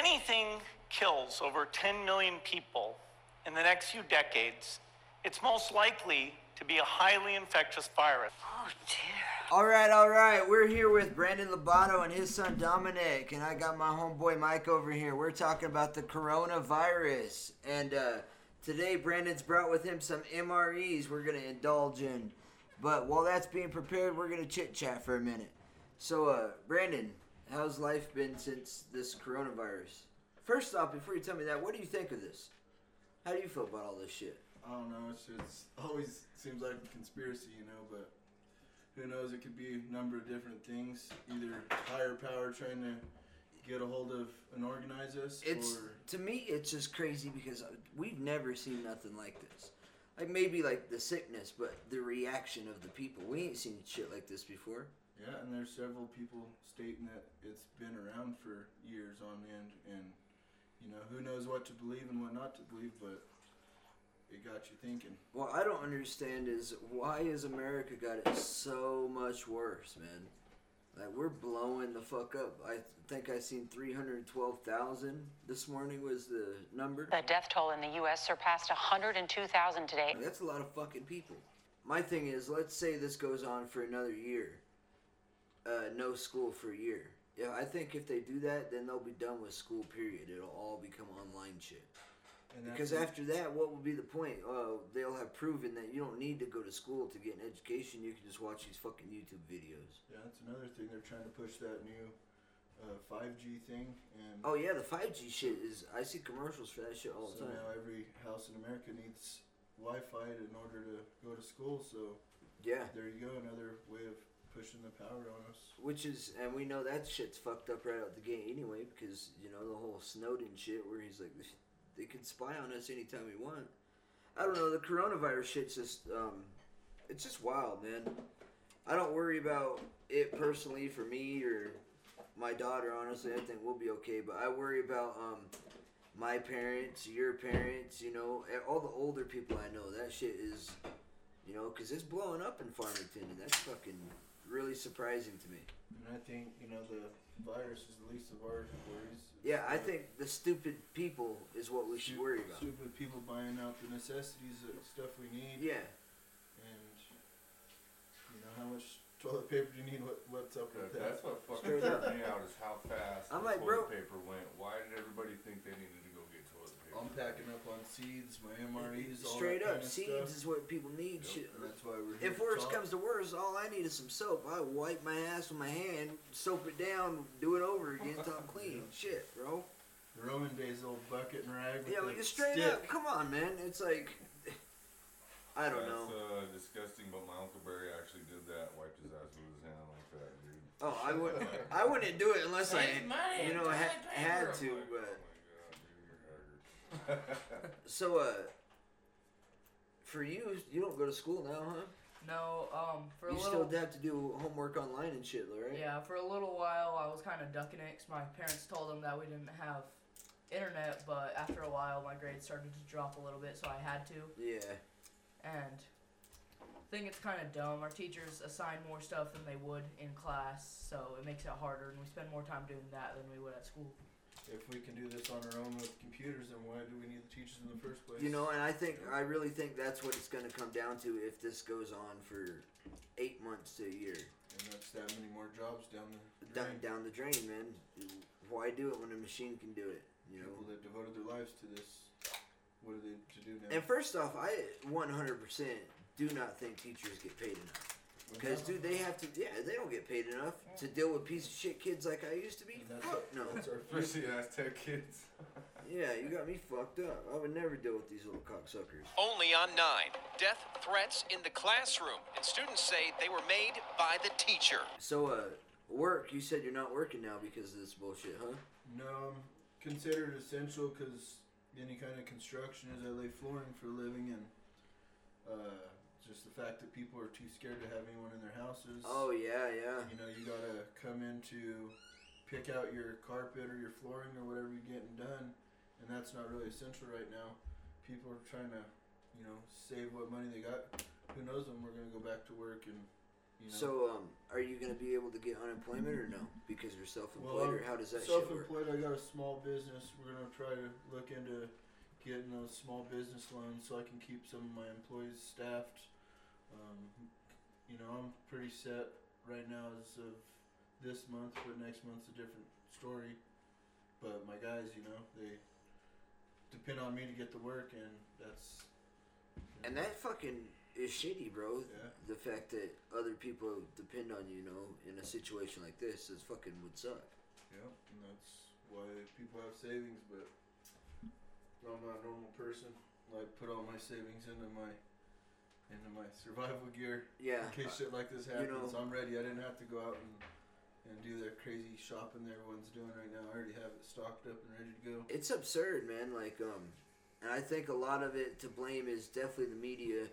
anything kills over 10 million people in the next few decades, it's most likely to be a highly infectious virus. Oh dear. All right, all right. We're here with Brandon Lobato and his son Dominic, and I got my homeboy Mike over here. We're talking about the coronavirus, and uh, today Brandon's brought with him some MREs we're gonna indulge in. But while that's being prepared, we're gonna chit chat for a minute. So, uh, Brandon, how's life been since this coronavirus? First off, before you tell me that, what do you think of this? How do you feel about all this shit? I don't know. It's just always seems like a conspiracy, you know. But who knows? It could be a number of different things. Either higher power trying to get a hold of and organize us, It's or to me, it's just crazy because we've never seen nothing like this. Like maybe like the sickness, but the reaction of the people. We ain't seen shit like this before. Yeah. And there's several people stating that it's been around for years on end, and you know who knows what to believe and what not to believe, but it got you thinking. What I don't understand is why has America got it so much worse, man? Like we're blowing the fuck up. I think I seen three hundred twelve thousand this morning was the number. The death toll in the U.S. surpassed 102,000 today. That's a lot of fucking people. My thing is, let's say this goes on for another year. Uh, no school for a year. Yeah, I think if they do that, then they'll be done with school. Period. It'll all become online shit. Because after that, what will be the point? Uh, they'll have proven that you don't need to go to school to get an education. You can just watch these fucking YouTube videos. yeah, that's another thing. They're trying to push that new uh, 5G thing, and Oh yeah, the five G shit is. I see commercials for that shit all the time. So now every house in America needs Wi-Fi in order to go to school. So Yeah, there you go, another way of pushing the power on us. which is, and we know that shit's fucked up right out the gate anyway, because you know the whole Snowden shit, where he's like, they can spy on us anytime we want. I don't know. The coronavirus shit's just, um, it's just wild, man. I don't worry about it personally for me or my daughter. Honestly, I think we'll be okay. But I worry about um, my parents, your parents. You know, all the older people I know. That shit is, you know, because it's blowing up in Farmington, and that's fucking really surprising to me. And I think you know the virus is the least of our worries. Yeah, I think the stupid people is what we should Stu- worry about. Stupid people buying out the necessities, of stuff we need, Yeah, and you know how much toilet paper do you need? What what's up with That- That's what fucking Straight tripped me out is how fast I'm the like, toilet bro- paper went. Why did everybody think they needed to go get toilet paper? I'm packing up on seeds, my MREs, all straight that up, kind of seeds stuff. is what people need. Yep. Shit. And that's why we're here If to worse talk. comes to worse, all I need is some soap. I wipe my ass with my hand, soap it down, do it over again until I'm clean. Shit, bro. the Roman days, old bucket and rag. With Yeah, the like straight stick. up. Come on, man. It's like, I don't That's, know. uh, disgusting, but my Uncle Barry actually did that. Wiped his ass with his hand like that, dude. Oh, I wouldn't. I wouldn't do it unless I, Save money, you know, ha- toilet paper. had to. I'm But oh my god, dude, you're haggard. So, uh, for you, you don't go to school now, huh? No, um, for a little You little. still have to do homework online and shit, though, right? Yeah, for a little while I was kind of ducking it 'cause my parents told them that we didn't have internet, but after a while my grades started to drop a little bit, so I had to. Yeah. And I think it's kind of dumb. Our teachers assign more stuff than they would in class, so it makes it harder, and we spend more time doing that than we would at school. If we can do this on our own with computers, then why do we need the teachers in the first place? You know, and I think I really think that's what it's going to come down to if this goes on for eight months to a year. and that's that many more jobs down the Down, down the drain, man. Why do it when a machine can do it? You People know. that devoted their lives to this, what are they to do now? And first off, I 100% do not think teachers get paid enough. Because, dude, they have to, yeah, they don't get paid enough to deal with piece of shit kids like I used to be. And that's Fuck no. That's our Especially Aztec kids. Yeah, you got me fucked up. I would never deal with these little cocksuckers. Only on 9. Death threats in the classroom. And students say they were made by the teacher. So, uh, work, you said you're not working now because of this bullshit, huh? No, I'm considered essential because any kind of construction is I lay flooring for a living, and uh, just the fact that people are too scared to have anyone in their houses. Oh, yeah, yeah. You know, you gotta come in to pick out your carpet or your flooring or whatever you're getting done, and that's not really essential right now. People are trying to, you know, save what money they got. Who knows when we're gonna go back to work and You know? So, um, are you gonna be able to get unemployment or no? Because you're self-employed, Well, or how does that self-employed. I got a small business. We're gonna try to look into getting those small business loans so I can keep some of my employees staffed. Um, you know, I'm pretty set right now as of this month, but next month's a different story. But my guys, you know, they depend on me to get the work, and that's. And that fucking is shitty, bro. Yeah. The fact that other people depend on you, you know, in a situation like this is fucking would suck. Yeah, and that's why people have savings, but I'm not a normal person. I put all my savings into my into my survival gear Yeah. in case shit like this you happens. know- I'm ready. I didn't have to go out and and do the crazy shopping that everyone's doing right now. I already have it stocked up and ready to go. It's absurd, man. Like, um, and I think a lot of it to blame is definitely the media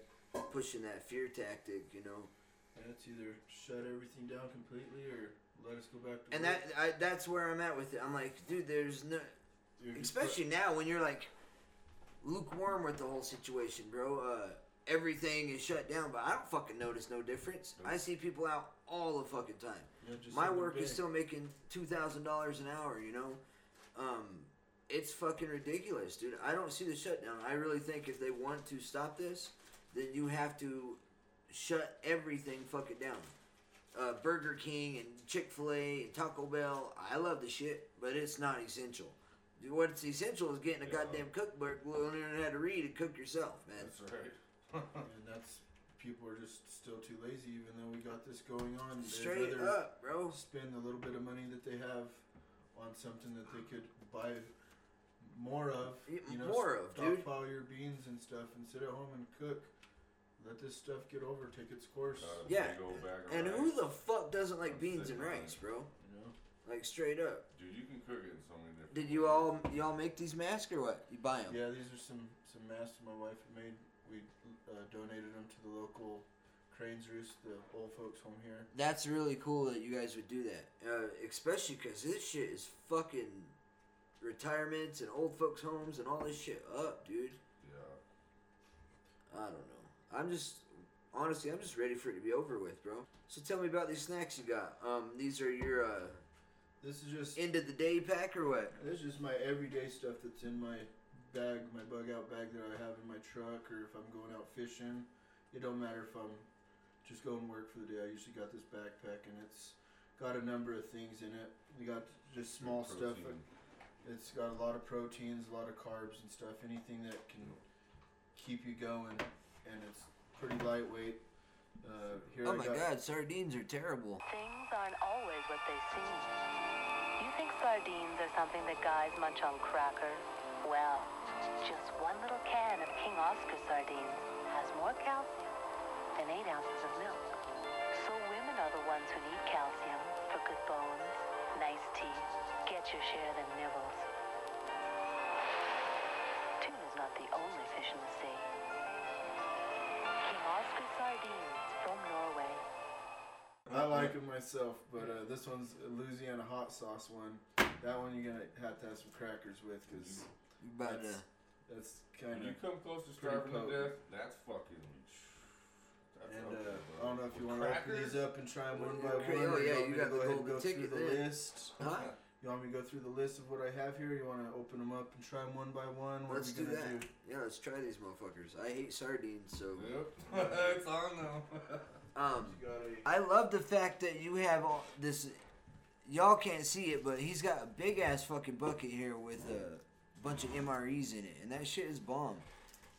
pushing that fear tactic, you know. And it's either shut everything down completely or let us go back to And work. that I, that's where I'm at with it. I'm like, dude, there's no, just especially now when you're like lukewarm with the whole situation, bro. Uh, everything is shut down, but I don't fucking notice no difference. I see people out all the fucking time. My work is still making two thousand dollars an hour. You know, um, it's fucking ridiculous, dude. I don't see the shutdown. I really think if they want to stop this, then you have to shut everything fucking down. Uh, Burger King and Chick Fil A and Taco Bell. I love the shit, but it's not essential. What's essential is getting a Yeah. goddamn cookbook, learning how to read and cook yourself, man. That's right. And that's people are just still too lazy, even though we got this going on. They'd Straight rather up, bro. Spend a little bit of money that they have on something that they could buy more of. You know, more of, dude. Stockpile your beans and stuff, and sit at home and cook. Let this stuff get over, take its course. Uh, Yeah, big old bag of And rice. who the fuck doesn't like I'm beans and on rice, bro? you know. Like straight up. Dude, you can cook it in so many different. Did you ways. all y'all make these masks or what? You buy them? Yeah, these are some some masks my wife made. We uh, donated them to the local Cranes Roost, the old folks home here. That's really cool that you guys would do that, uh, especially because this shit is fucking retirements and old folks' homes and all this shit up, dude. Yeah. I don't know. I'm just honestly, I'm just ready for it to be over with, bro. So tell me about these snacks you got. Um, these are your uh, This is just end of the day pack or what? This is just my everyday stuff that's in my bag, my bug out bag that I have in my truck, or if I'm going out fishing. It don't matter if I'm just going to work for the day. I usually got this backpack, and it's got a number of things in it. We got just small stuff. Protein. It's got a lot of proteins, a lot of carbs and stuff. Anything that can keep you going, and it's pretty lightweight. Uh, here Oh I my got, god, sardines are terrible. Things aren't always what they seem. You think sardines are something that guys munch on crackers? Well, just one little can of King Oscar sardines has more calcium than eight ounces of milk. So women are the ones who need calcium for good bones, nice teeth, get your share of the nibbles. Tuna's not the only fish in the sea. King Oscar sardines from Norway. I like it myself, but uh, this one's a Louisiana hot sauce one. That one you're gonna have to have some crackers with, cause You about to? that's When kind you come close to starving to death, that's fucking. That's And uh, bro. I don't know if you want to open these up and try them one by one. oh, or yeah, you want you me got to go ahead and go through the there. list. Huh? You want me to go through the list of what I have here? You want to open them up and try them one by one? What Let's are we do gonna that. Yeah, let's try these motherfuckers. I hate sardines, so. Yep. it's on now. Um, You got a I love the fact that you have all this. Y'all can't see it, but he's got a big ass fucking bucket here with a bunch of MREs in it, and that shit is bomb.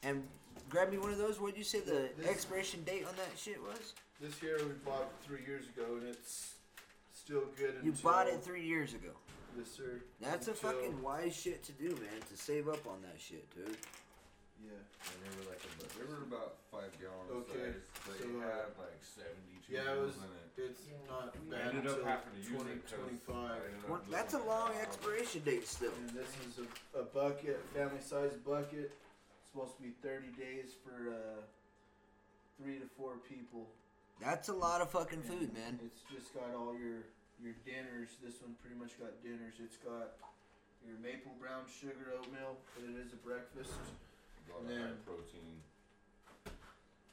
And grab me one of those. What would you say the This- expiration date on that shit was? this year we bought three years ago, and it's still good. You bought it three years ago. Yes, sir. That's a fucking wise shit to do, man. To save up on that shit, dude. Yeah. And they were like a, they were about five gallon Okay, size. They so, uh, had like seventy-two Yeah, it was. in it. It's Yeah. not I bad ended up until having to use 20, it 'cause 25. I ended up One, that's a long my expiration date still. And this is a, a bucket, family size bucket. It's supposed to be 30 days for uh, three to four people. That's a lot of fucking food, man. It's just got all your your dinners. This one pretty much got dinners. It's got your maple brown sugar oatmeal, but it is a breakfast. A lot of and then- high protein.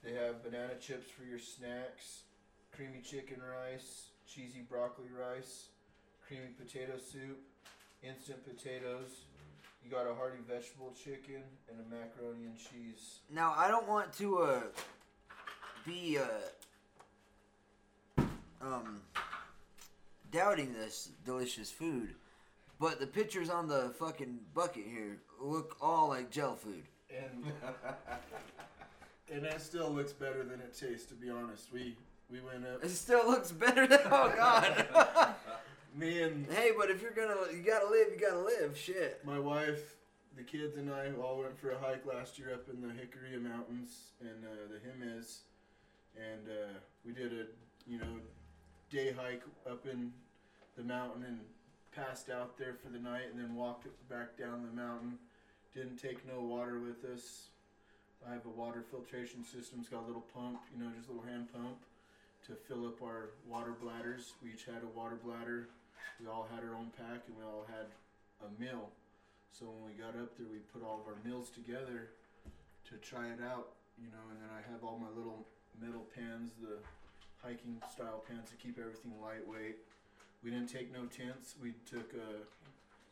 They have banana chips for your snacks, creamy chicken rice, cheesy broccoli rice, creamy potato soup, instant potatoes. You got a hearty vegetable chicken and a macaroni and cheese. Now I don't want to uh be uh um doubting this delicious food, but the pictures on the fucking bucket here look all like gel food. And and that still looks better than it tastes. To be honest, we we went up. It still looks better than oh god. Me and hey, but if you're gonna you gotta live, you gotta live. Shit. my wife, the kids, and I all went for a hike last year up in the Hickory Mountains and uh, the Jemez, and uh, we did a you know day hike up in the mountain and passed out there for the night, and then walked back down the mountain. Didn't take no water with us. I have a water filtration system. It's got a little pump, you know, just a little hand pump to fill up our water bladders. We each had a water bladder. We all had our own pack, and we all had a meal. So when we got up there, we put all of our meals together to try it out, you know. And then I have all my little metal pans, the hiking style pans to keep everything lightweight. We didn't take no tents. We took uh,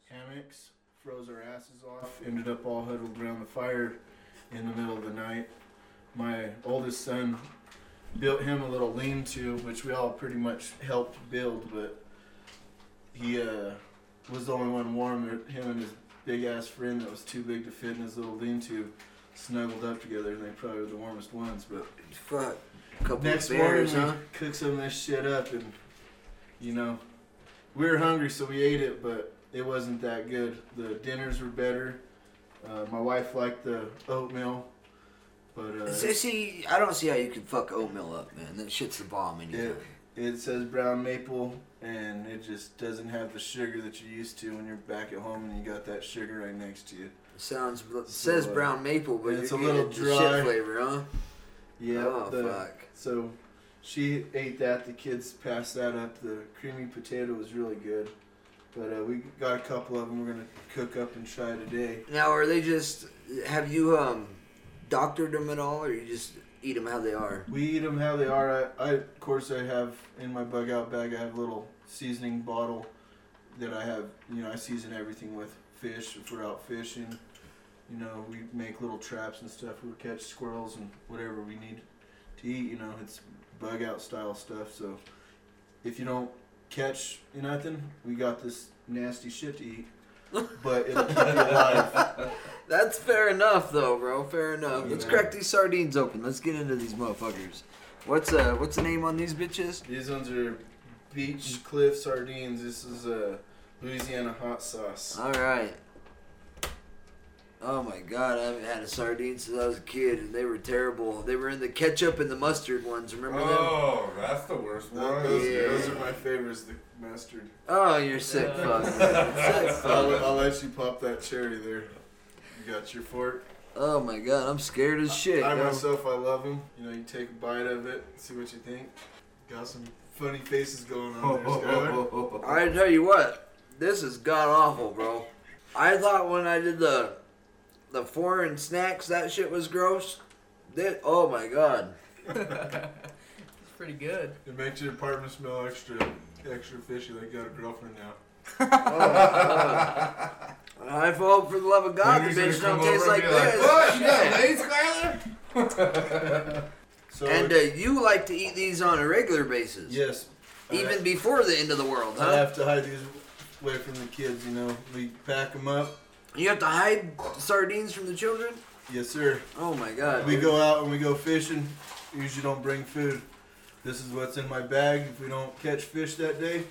hammocks, froze our asses off, ended up all huddled around the fire in the middle of the night. My oldest son built him a little lean-to, which we all pretty much helped build, but he uh, was the only one warm. Him and his big ass friend that was too big to fit in his little lean-to snuggled up together, and they probably were the warmest ones. But Fuck. Couple next of morning, bears, we huh? cooked some of this shit up, and you know, we were hungry, so we ate it, but it wasn't that good. The dinners were better. Uh, my wife liked the oatmeal, but uh, See, see, I don't see how you can fuck oatmeal up, man. That shit's the bomb anytime. it, it says brown maple, and it just doesn't have the sugar that you're used to when you're back at home and you got that sugar right next to you. Sounds it says uh, brown maple, but it's a little dry. shit flavor, huh? Yeah. Oh, the- fuck. So she ate that. The kids passed that up. The creamy potato was really good. But uh, we got a couple of them. We're gonna cook up and try today. Now, are they just? Have you um, doctored them at all, or you just eat them how they are? We eat them how they are. I, I of course I have in my bug out bag. I have a little seasoning bottle that I have. You know, I season everything with fish. If we're out fishing, you know, we make little traps and stuff. We catch squirrels and whatever we need to eat. You know, it's bug out style stuff. So if you don't catch nothing, we got this nasty shit to eat. But it'll keep you alive. That's fair enough, though, bro. Fair enough. Let's crack these sardines open. Let's get into these motherfuckers. What's uh, what's the name on these bitches? These ones are beach cliff sardines. This is a Louisiana hot sauce. All right. Oh my god, I haven't had a sardine since I was a kid, and they were terrible. They were in the ketchup and the mustard ones. Remember them? Oh, that's the worst one. Those, Yeah. those are my favorites, the mustard. Oh, you're sick, fuck. man. Sick I'll, fuck. I'll let you pop that cherry there. You got your fork. Oh my god, I'm scared as shit. I yo. myself, I love them. You know, you take a bite of it, see what you think. Got some funny faces going on there, Skylar. I tell you what, this is god awful, bro. I thought when I did the the foreign snacks, that shit was gross. This, oh my god. It's pretty good. It makes your apartment smell extra, extra fishy. Like you got a girlfriend now. I hope for the love of God, the bitch don't taste like and be like, this. "What? You Shit. got laid, Skylar?" So And uh, you like to eat these on a regular basis, yes, even I, before the end of the world, I huh? have to hide these away from the kids. You know, we pack them up. You have to hide sardines from the children. Yes, sir. Oh my God. We dude. go out and we go fishing. Usually don't bring food. This is what's in my bag. If we don't catch fish that day,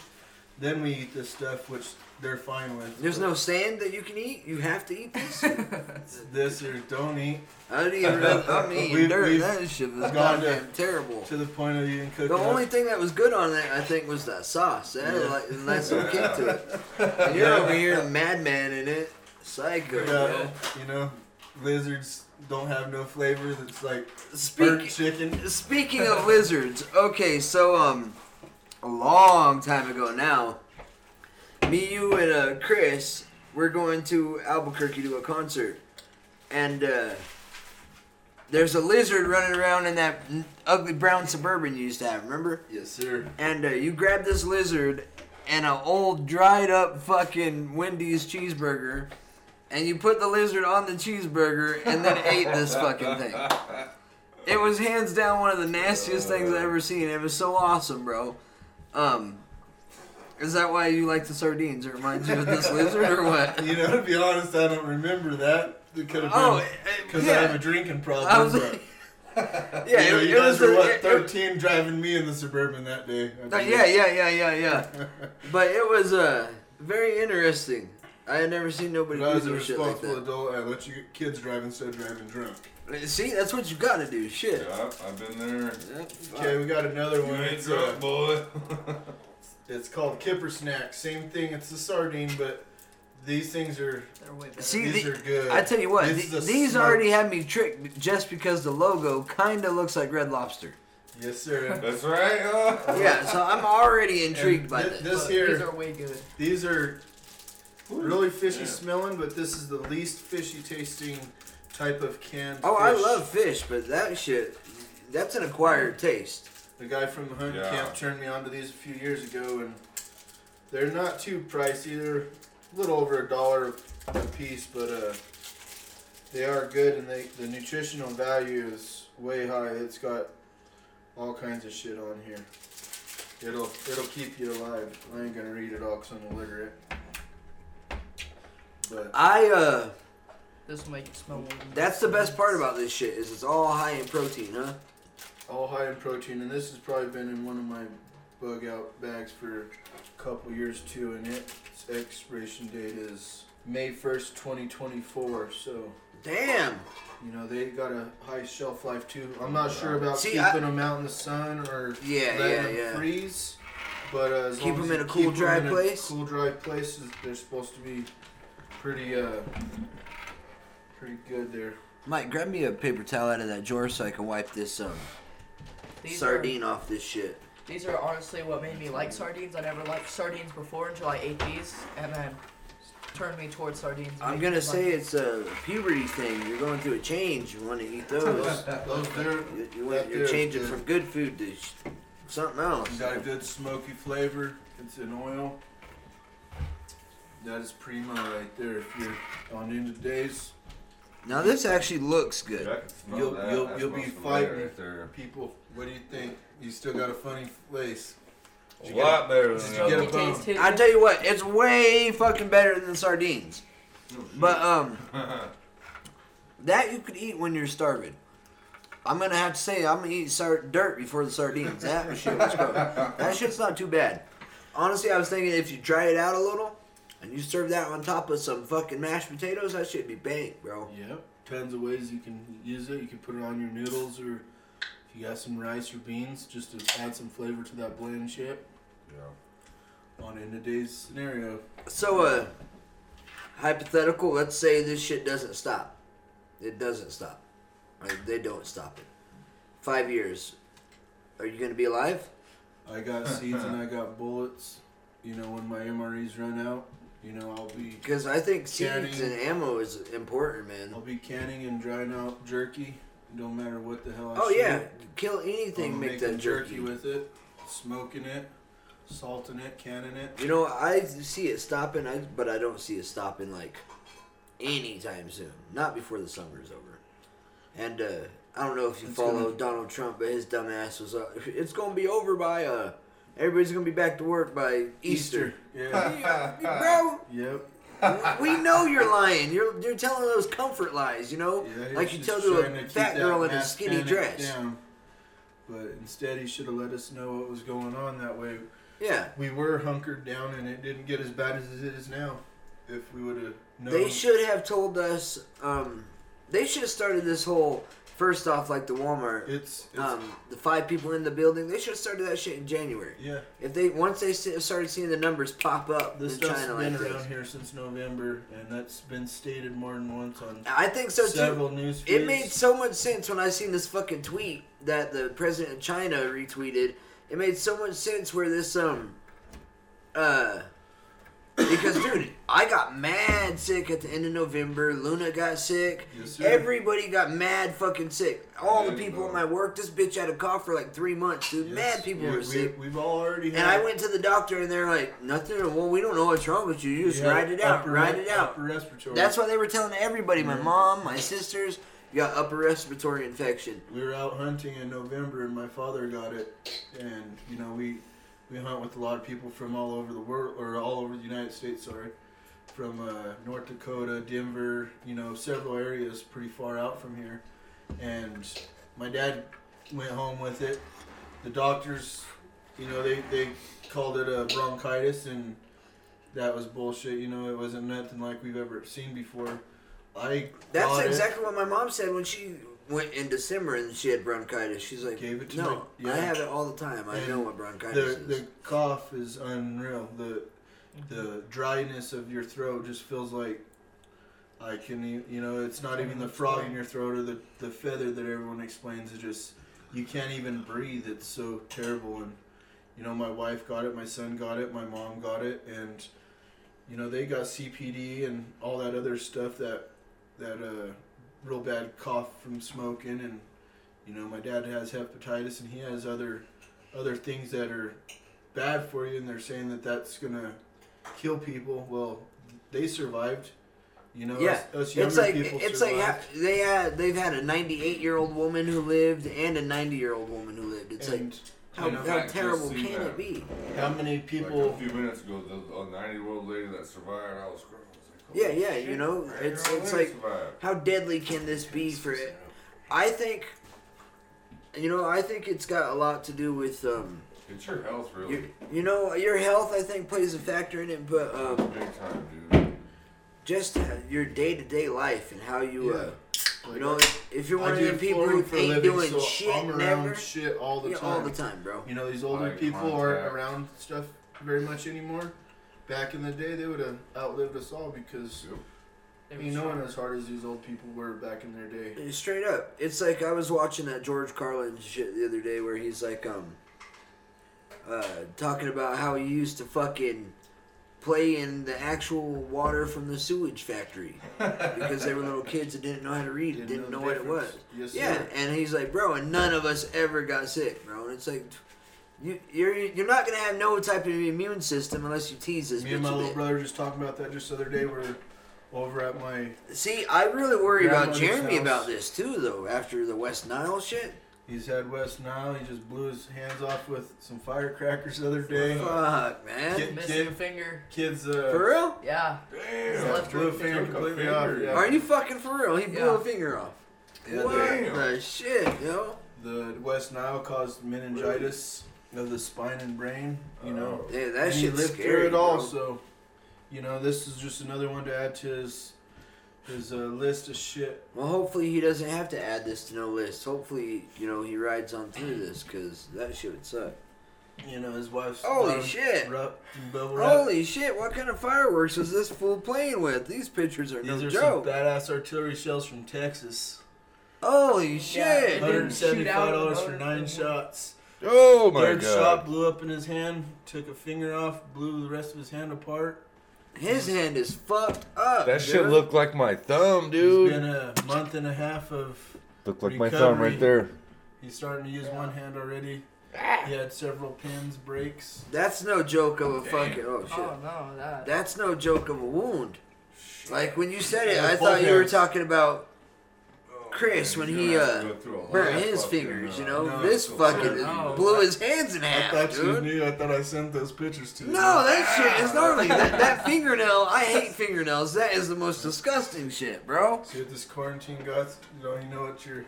then we eat this stuff, which they're fine with. There's no sand that you can eat. You have to eat this. this or don't eat I didn't even. I'm eating We've- dirt. we've That shit was gone to- goddamn terrible. to the point of even cooking. The only up. thing that was good on it, I think, was that sauce. It had Yeah. like a nice little kick to it. And you're over here, a madman in it, psycho. Bro. you know, lizards don't have no flavors. It's like burnt chicken. speaking of lizards, okay, so um, a long time ago now, me, you, and uh, Chris, we're going to Albuquerque to a concert, and uh, there's a lizard running around in that n- ugly brown suburban you used to have. Remember? Yes, sir. And uh, you grab this lizard and an old dried up fucking Wendy's cheeseburger, and you put the lizard on the cheeseburger and then ate this fucking thing. It was hands down one of the nastiest things I've ever seen. It was so awesome, bro. Um, is that why you like the sardines? It reminds you of this lizard or what? You know, to be honest, I don't remember that. It could have Oh, been uh, because yeah. I have a drinking problem. I was but, like, yeah, you, know, you it guys was were the- what it- it- thirteen driving me in the suburban that day. Uh, yeah, yeah, yeah, yeah, yeah. But it was uh very interesting. I had never seen nobody But I was a do shit like responsible that. adult. I let you kids drive instead of driving drunk. See, that's what you gotta do. Shit. Yeah, I've been there. Yep. Okay, we got another You one. ain't It's, uh, drunk, boy. it's called Kipper Snack. Same thing. It's a sardine, but these things are They're way better. See, these the- are good. I tell you what, This the- is a these smoked- already had me tricked just because the logo kind of looks like Red Lobster. Yes, sir. That's right. huh? Yeah, so I'm already intrigued by thi- this. this But here- These are way good. These are really fishy Yeah. smelling, but this is the least fishy tasting type of canned Oh, I fish. love fish, but that shit, that's an acquired taste. The guy from the hunting Yeah. camp turned me onto these a few years ago, and they're not too pricey. They're a little over a dollar a piece, but uh, they are good, and they the nutritional value is way high. It's got all kinds of shit on here. It'll it'll keep you alive. I ain't gonna read it all because I'm illiterate. But I uh, This will make it smell that's the best part about this shit is it's all high in protein, huh? all high in protein, and this has probably been in one of my bug out bags for a couple years too. And its expiration date is May first, twenty twenty four. So Damn. you know they got a high shelf life too. I'm not sure about See, keeping I- them out in the sun or Yeah, letting yeah, them yeah. freeze. But uh, as Keep long as 'em you in a cool, keep 'em dry in a place? Cool, dry places. They're supposed to be pretty, uh, pretty good there. Mike, grab me a paper towel out of that drawer so I can wipe this um These sardine off this shit. These are honestly what made me like sardines. I never liked sardines before until I ate these, and then turned me towards sardines. I'm gonna me say like- it's a puberty thing. You're going through a change. You want to eat those. Those they're You, you that want, you're changing good. from good food to sh- something else. It's got a good smoky flavor. It's in oil. That is primo right there. If you're on into days, Now this actually looks good. I can smell You'll- that. you'll- That you'll be smells familiar fighting. right there. people, what do you think? You still got a funny face. A Did you lot better than you other get a. It bone? tastes I too- tell you what, it's way fucking better than sardines. But um, that you could eat when you're starving. I'm gonna have to say I'm gonna eat sar- dirt before the sardines. That shit was gross. That shit's not too bad. Honestly, I was thinking if you dry it out a little and you serve that on top of some fucking mashed potatoes, that should be bang, bro. Yep. Tons of ways you can use it. You can put it on your noodles, or if you got some rice or beans, just to add some flavor to that bland shit. Yeah. On in today's scenario, So, uh, hypothetical. Let's say this shit doesn't stop. It doesn't stop. Right? They don't stop it. Five years. Are you gonna be alive? I got seeds and I got bullets. You know, when my MREs run out, you know, I'll be Because I think seeds and ammo is important, man. I'll be canning and drying out jerky. No matter what the hell I Oh shoot. yeah, kill I'm anything, make making that jerky. with it, smoking it, salting it, canning it. You know, I see it stopping, I but I don't see it stopping like anytime soon. Not before the summer is over. And uh, I don't know if you It's follow gonna- Donald Trump, but his dumb ass was. Uh, it's gonna be over by. Uh, everybody's gonna be back to work by Easter. Yeah. Bro, yep. we know you're lying. You're you're telling those comfort lies. You know, Yeah, like you tell to a fat girl in a skinny dress. Down. But instead, he should have let us know what was going on. That way, Yeah, we were hunkered down, and it didn't get as bad as it is now. If we would have known. they should have told us. Um, they should have started this whole. First off, like the Walmart, It's, it's um, the five people in the building. They should have started that shit in January. yeah. If they once they started seeing the numbers pop up This stuff's China been like around this, here since November, and that's been stated more than once on I think so too. several news feeds. It made so much sense when I seen this fucking tweet that the president of China retweeted. It made so much sense where this um uh because dude, I got mad sick at the end of November. Luna got sick. Yes. Everybody got mad fucking sick. All the Yeah, people at my work, this bitch had a cough for like three months, dude. Yes. Mad people Yeah, were we, sick. We've all already had. And I went to the doctor, and they're like, nothing. Well, we don't know what's wrong with you. You just had ride it out. Ride it out. Upper respiratory. That's what they were telling everybody. My mom, my sisters, got upper respiratory infection. we were out hunting in November, and my father got it. And you know, we we hunt with a lot of people from all over the world, or all over the United States. Sorry, from uh, North Dakota, Denver. You know, several areas pretty far out from here. And my dad went home with it. The doctors, you know, they they called it a bronchitis, and that was bullshit. You know, it wasn't nothing like we've ever seen before. I That's got it. exactly what my mom said when she went in December and she had bronchitis. She's like, Gave it to no, my- I have it all the time. I And know what bronchitis the is. the cough is unreal. The the dryness of your throat just feels like I can e- you know it's not even the frog in your throat or the the feather that everyone explains. It just you can't even breathe. It's so terrible. And you know my wife got it, my son got it, my mom got it, and you know they got COPD and all that other stuff that that uh real bad cough from smoking and you know my dad has hepatitis and he has other other things that are bad for you and they're saying that that's gonna kill people well they survived you know yeah, us, us it's younger like people it's survived. like ha- they had they've had a 98 year old woman who lived and a 90 year old woman who lived. It's like how, you know, how terrible can that. it be? how many Like people a few minutes ago, the a ninety year old lady that survived, I was scrolling. I was like, Yeah, holy yeah, shit, you know, it's- it's like- How deadly can this be for it? I think, you know, I think it's got a lot to do with um, It's your health, really. your, you know, your health. I think plays a factor in it, but um, Big time, dude. just uh, your day to day life and how you, uh, like, you know, if you're I one of do the people who for a ain't living, doing so shit I'm around never, shit all the yeah, time all the time, bro. You know, these older Eye people aren't around stuff very much anymore. Back in the day, they would have outlived us all because Yep. They you know, stronger. as hard as these old people were back in their day. Straight up, it's like I was watching that George Carlin shit the other day where he's like, um, uh, talking about how he used to fucking play in the actual water from the sewage factory because they were little kids that didn't know how to read and didn't know, the what it was. Yes, Yeah, sir. and he's like, bro, and none of us ever got sick, bro. And it's like, you you're you're not gonna have no type of immune system unless you tease this Me bitch and my a little bit. brother just talking about that just the other day. We're over at my. See, I really worry about Grandmother's Jeremy house. about this too, though. After the West Nile shit, He's had West Nile. He just blew his hands off with some firecrackers the other day. fuck, man. Get- Missing kid- a finger. Kids, uh, For real? Yeah. Damn. His left blew a ring finger Took a completely finger, off. yeah. Yeah. Are you fucking for real? He blew Yeah. a finger off. Damn. What the shit, yo? The West Nile caused meningitis of the spine and brain. You know. Oh. Yeah, that and he shit's lived scary. through it all. bro. So, you know, this is just another one to add to his his uh, list of shit. Well, hopefully he doesn't have to add this to no list. Hopefully, you know, he rides on through this because that shit would suck. You know, his wife's Holy shit. Wrap, bubble. Holy shit! What kind of fireworks is this fool playing with? These pictures are These no are joke. some badass artillery shells from Texas. Holy shit! Yeah, it Hundred didn't and shoot seventy-five out of the dollars for nine shots. Oh my Third god. shot blew up in his hand. Took a finger off. Blew the rest of his hand apart. His hand is fucked up. That shit looked like my thumb, It's dude. been a month and a half of. Looked like my thumb right there. He's starting to use one hand already. He had several pins, breaks. That's no joke of a fucking. Oh shit! Oh no, that. That's no joke of a wound. Like when you said it, Yeah, I both thought you were talking about Chris when he uh to go through a whole burnt his fucking, fingers. You know, no, this fucking no. blew his hands in I half, thought you dude. knew. I thought I sent those pictures to you. No, that shit is gnarly. That, that fingernail, I hate fingernails. That is the most disgusting shit, bro. See what this quarantine got? You know, you know what your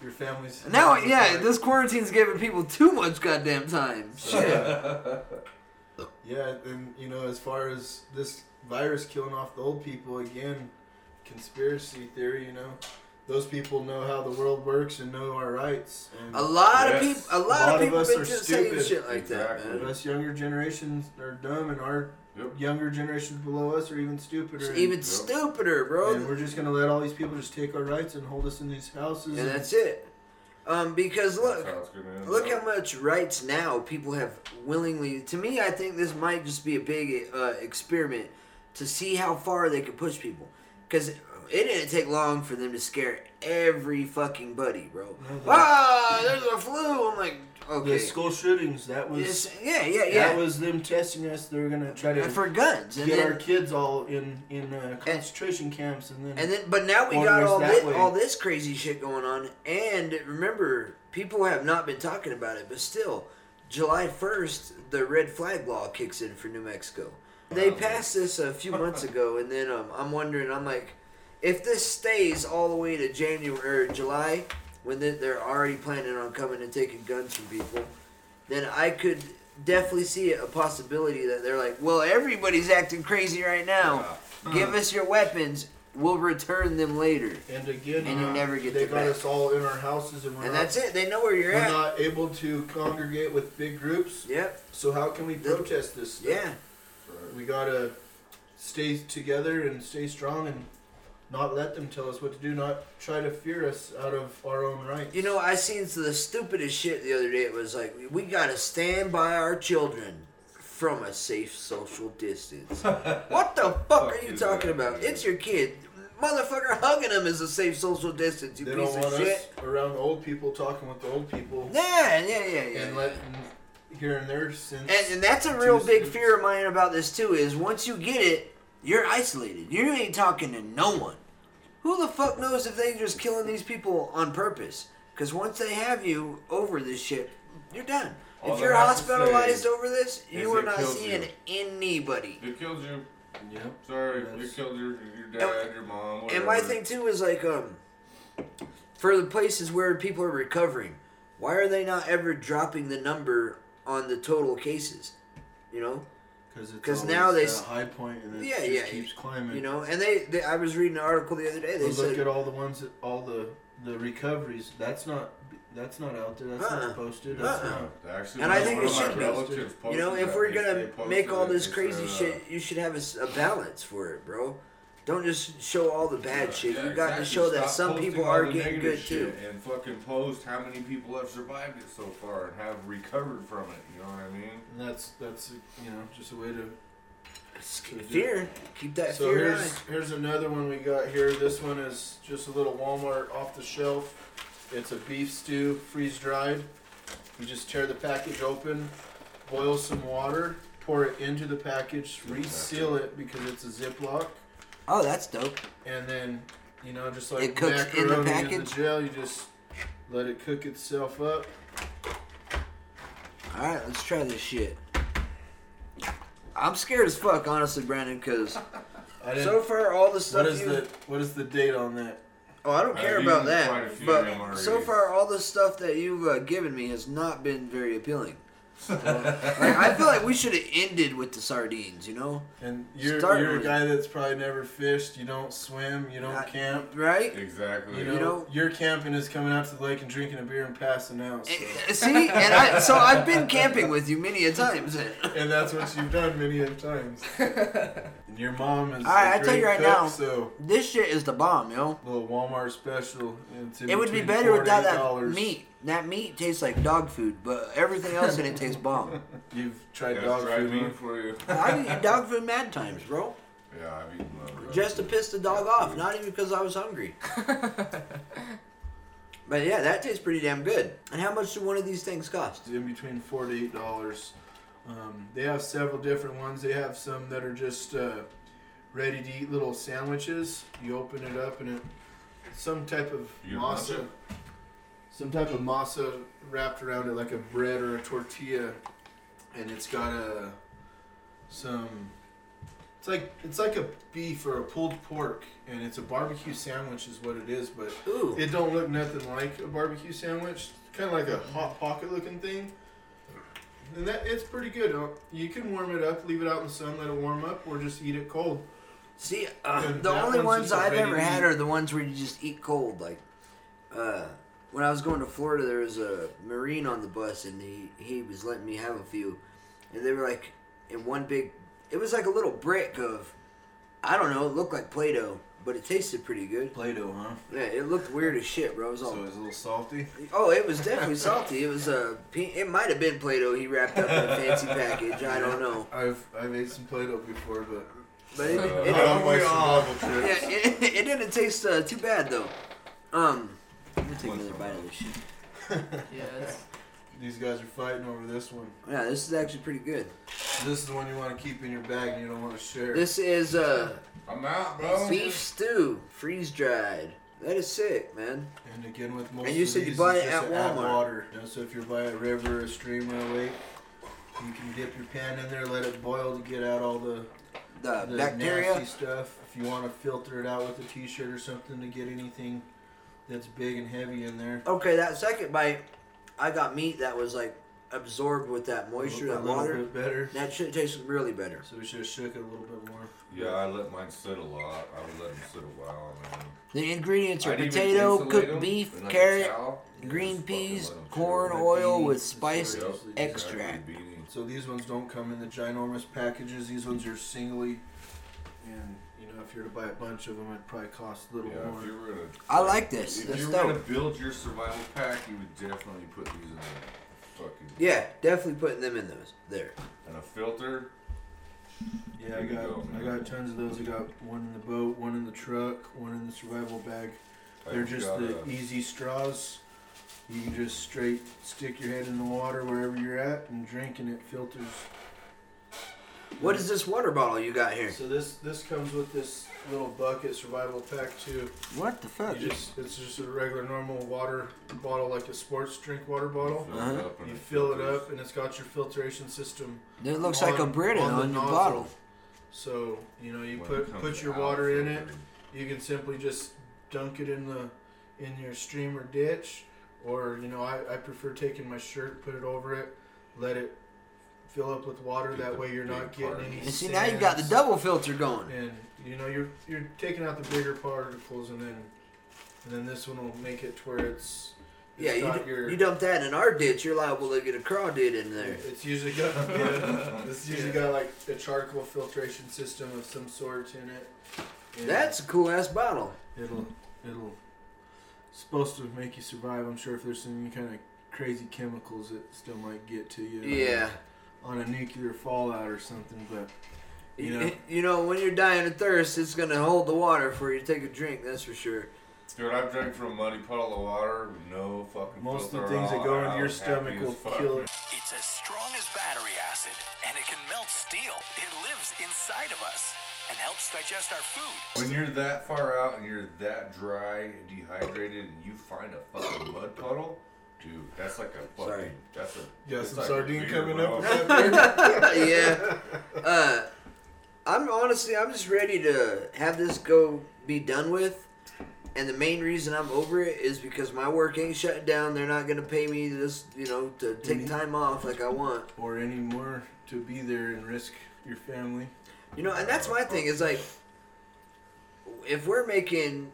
your family's. Now, yeah, like. this quarantine's giving people too much goddamn time. Shit. Yeah, and you know, as far as this virus killing off the old people, again, conspiracy theory. You know, those people know how the world works and know our rights. And A lot of people, a lot, of people us been are just saying stupid. shit like that, Exactly. man. us younger generations are dumb, and our Yep. younger generations below us are even stupider. And- even stupider, bro. and we're just gonna let all these people just take our rights and hold us in these houses. And that's it. Um, because look, how it's gonna end look up. how much rights now people have willingly. To me, I think this might just be a big uh, experiment to see how far they could push people. Because it didn't take long for them to scare every fucking buddy, bro. ah, there's a flu. I'm like, okay. The school shootings. That was. Yes, yeah, yeah, yeah. That was them testing us. They were gonna try to And for guns, and get then, our kids all in in uh, concentration camps, and then And then, but now we Order got us all that this, way. all this crazy shit going on. And remember, people have not been talking about it, but still, July 1st, the red flag law kicks in for New Mexico. They passed this a few months ago, and then um, I'm wondering, I'm like, if this stays all the way to January or July, when they- they're already planning on coming and taking guns from people, then I could definitely see a possibility that they're like, well, everybody's acting crazy right now. Give us your weapons. We'll return them later. and again, And you uh, never get they got back. us all in our houses, and we're And not, that's it. They know where you're we're at. not able to congregate with big groups. Yep. So how can we The- protest this? stuff? Yeah. we gotta stay together and stay strong and not let them tell us what to do. Not try to fear us out of our own rights. You know, I seen the stupidest shit the other day. It was like, we gotta stand by our children from a safe social distance. what the fuck are you talking that, about? man? It's your kid. Motherfucker hugging them is a safe social distance, you they piece don't of want us shit. around old people talking with the old people Yeah, yeah, yeah, yeah. and letting hearing their sense. And, and that's a real big cents. fear of mine about this too. Is once you get it, you're isolated. You ain't talking to no one. Who the fuck knows if they just killing these people on purpose? Because once they have you over this shit, you're done. All if you're hospitalized over this, you are not seeing you. anybody. It killed you. Yep. Sorry, That's- it killed your your dad, your mom. Whatever. And my thing too is like, um, for the places where people are recovering, why are they not ever dropping the number on the total cases? You know, Because 'Cause now they that s- high point and it Yeah, just yeah, keeps climbing. you know, and they, they I was reading an article the other day. They But look at all the ones that all the the recoveries. That's not that's not out there. That's Uh-uh. not posted. That's Uh-uh. not. Actually, And I think it should be. You know, if we're gonna make all this crazy shit, you should have a balance for it, bro. Don't just show all the bad Yeah, shit. yeah, you got to exactly. show that Stop some people are getting good too. shit And fucking post how many people have survived it so far and have recovered from it. You know what I mean? And that's that's you know just a way to. S- Fear, keep that So fear here's on. here's another one we got here. This one is just a little Walmart off the shelf. It's a beef stew, freeze dried. You just tear the package open, boil some water, pour it into the package, reseal it because it's a Ziploc, Oh, that's dope. and then you know just like It cooks in the macaroni in package? the gel, you just let it cook itself up. All right, let's try this shit. I'm scared as fuck, honestly, Brandon, because I didn't, so far all the stuff what is you the what is the date on that? oh I don't I've care about eaten that, quite a few but of so far all the stuff that you've uh, given me has not been very appealing. Like, I feel like we should have ended with the sardines, you know, And you're Start you're a with- guy that's probably never fished. You don't swim. You don't I- camp. right? Exactly. You know, You know- your camping is coming out to the lake and drinking a beer and passing out. So. Eh, See, and I so I've been camping with you many a times. and that's what you've done many a times. And your mom is. Alright, a I tell you right cook, now, So This shit is the bomb, yo. little Walmart special. and it's in It would be between better $4 without that $8. meat. That meat tastes like dog food, but everything else in it tastes bomb. You've tried That's dog dry food. meat for you. I've eaten dog food mad times, bro. Yeah, I've eaten a lot of Just to piss the dog food. off, not even because I was hungry. But yeah, that tastes pretty damn good. And how much do one of these things cost? In between four to eight dollars. Um, they have several different ones. They have some that are just uh, ready to eat little sandwiches. You open it up and it some type of You want masa, it? Some type of masa wrapped around it like a bread or a tortilla, and it's got a some. It's like it's like a beef or a pulled pork, and it's a barbecue sandwich is what it is, but Ooh. it don't look nothing like a barbecue sandwich. Kind of like a hot pocket looking thing. And that it's pretty good. Uh, You can warm it up, leave it out in the sun, let it warm up, or just eat it cold. See, uh, the only one's ones just a I've ever had are the ones where you just eat cold. Like, uh, when I was going to Florida, there was a Marine on the bus, and he, he was letting me have a few. And they were like in one big, it was like a little brick of, I don't know, it looked like Play Doh, but it tasted pretty good. Play-Doh, huh? Yeah, it looked weird as shit, bro. It was all, So it's a little salty. oh, it was definitely salty. It was a, it might have been Play Doh he wrapped up in a fancy package. I don't know. I've I've ate some Play-Doh before, but but it, Uh, it, on my we all- survival yeah, it, it didn't taste uh, too bad though. Um, I'm gonna take another bite of this shit. Yeah, it's, These guys are fighting over this one. Yeah, this is actually pretty good. This is the one you want to keep in your bag and you don't want to share. This is uh I'm out, bro. beef stew, freeze dried. That is sick, man. And again, with most And you of said you these, buy it's it just at add Walmart. water. You know, so if you're by a river, a stream, or a lake, you can dip your pan in there, let it boil to get out all the, The, the bacteria. nasty stuff. If you want to filter it out with a t-shirt or something to get anything that's big and heavy in there. Okay, that second bite, I got meat that was like absorbed with that moisture, that water. bit better. That shit tasted really better. So we should have shook it a little bit more. Yeah, I let mine sit a lot. I would let them sit a while, man. The ingredients are I'd potato, cooked beef, in, like, carrot, green just peas, let 'em chill. corn oil beans, with it's spice seriously extract. Beanie. So these ones don't come in the ginormous packages. These ones are singly, and you know if you were to buy a bunch of them, it'd probably cost a little Yeah, more. if you were gonna, I like this. if That's you were dope. gonna build your survival pack, you would definitely put these in there. Fucking Yeah, definitely putting them in those there. and a filter. Yeah, I There you got go, I man. got tons of those. I got one in the boat, one in the truck, one in the survival bag. They're just got the a- easy straws. You can just straight stick your head in the water wherever you're at and drink, and it filters. What is this water bottle you got here? So this this comes with this little bucket survival pack too. What the fuck? You just it's just a regular normal water bottle, like a sports drink water bottle. fill Uh-huh. up and You fill it up, and it's got your filtration system. It looks like a Brita on on, the your nozzle. bottle. So you know you When put put your water in it. You can simply just dunk it in the in your stream or ditch, or you know I, I prefer taking my shirt, put it over it, let it fill up with water. That way you're not getting any. And see, now you've got the sands. double filter going. And you know you're you're taking out the bigger particles, and then and then this one will make it to where it's. it's Yeah, you, d- your, you dump that in our ditch, you're liable to get a crawdad in there. It's usually got yeah, it's usually got like a charcoal filtration system of some sort in it. And That's a cool ass bottle. it'll it'll supposed to make you survive. I'm sure if there's any kind of crazy chemicals it still might get to you. Yeah. On a nuclear fallout or something, but you know. You know, when you're dying of thirst, it's gonna hold the water for you to take a drink. That's for sure. Dude, I've drank from a muddy puddle of water with no fucking Most of the things that go and into your stomach will kill it. It's as strong as battery acid, and it can melt steel. It lives inside of us and helps digest our food. When you're that far out and you're that dry, dehydrated, and you find a fucking mud puddle, dude, that's like a fucking. Sorry. That's a. Got some like sardine coming bro. up with that beer? yeah. Uh, I'm honestly, I'm just ready to have this go be done with. And the main reason I'm over it is because my work ain't shut down. They're not gonna pay me this, you know, to take Mhm. time off like I want. or anymore to be there and risk your family. You know, and that's my thing. Is like, if we're making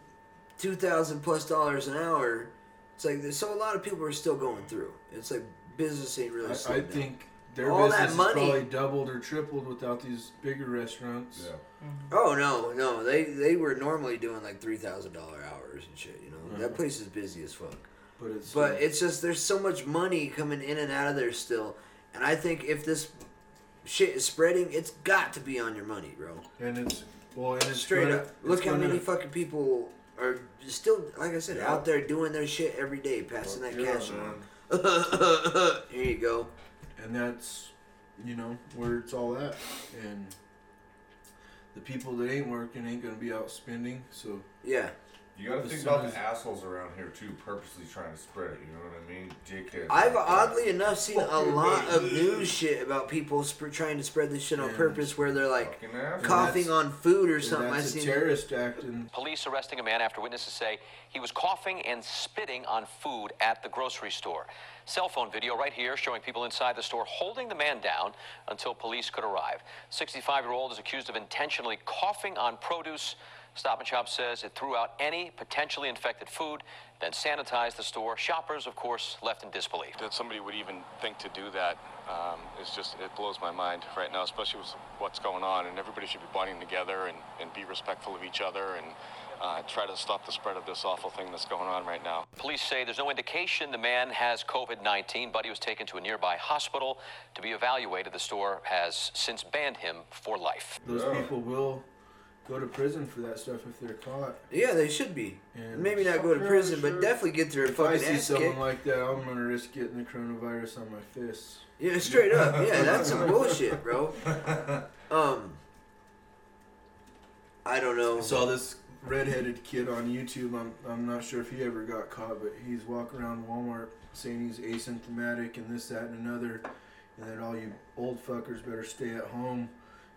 two thousand plus dollars an hour, it's like so a lot of people are still going through. It's like business ain't really. I, I down. think their All that business is money- probably doubled or tripled without these bigger restaurants. Yeah. Oh no, no, they they were normally doing like three thousand dollar hours and shit. You know, that Mhm. place is busy as fuck. But it's But uh, it's just there's so much money coming in and out of there still, and I think if this shit is spreading, it's got to be on your money, bro. and it's well and it's Straight gonna- up. Look it's how gonna- many fucking people are still, like I said, Yeah. out there doing their shit every day, passing Fuck that yeah, cash on. Here you go. and that's you know where it's all at and the people that ain't working ain't gonna be out spending so Yeah. You gotta think about the assholes around here too, purposely trying to spread it. You know what I mean? Dickheads. I've like that. oddly enough seen a lot of news shit about people sp- trying to spread this shit on And- purpose, where they're like Fucking assholes. coughing on food or and something. I that's a seen. terrorist act and Police arresting a man after witnesses say he was coughing and spitting on food at the grocery store. Cell phone video right here showing people inside the store holding the man down until police could arrive. 65 year old is accused of intentionally coughing on produce. Stop and Shop says it threw out any potentially infected food, then sanitized the store. Shoppers, of course, left in disbelief. that somebody would even think to do that um, is just it blows my mind right now especially with what's going on and everybody should be bonding together and, and be respectful of each other and uh, try to stop the spread of this awful thing that's going on right now. Police say there's no indication the man has COVID 19, but he was taken to a nearby hospital to be evaluated. The store has since banned him for life. Those people will go to prison for that stuff if they're caught. Yeah, they should be. And Maybe not go to prison, sure. but definitely get their If I see ass someone kicked. like that, I'm gonna risk getting the coronavirus on my fists. Yeah, straight up. Yeah, that's some bullshit, bro. Um, I don't know. I saw this redheaded kid on YouTube. I'm, I'm not sure if he ever got caught, but he's walking around Walmart saying he's asymptomatic and this, that, and another, and that all you old fuckers better stay at home.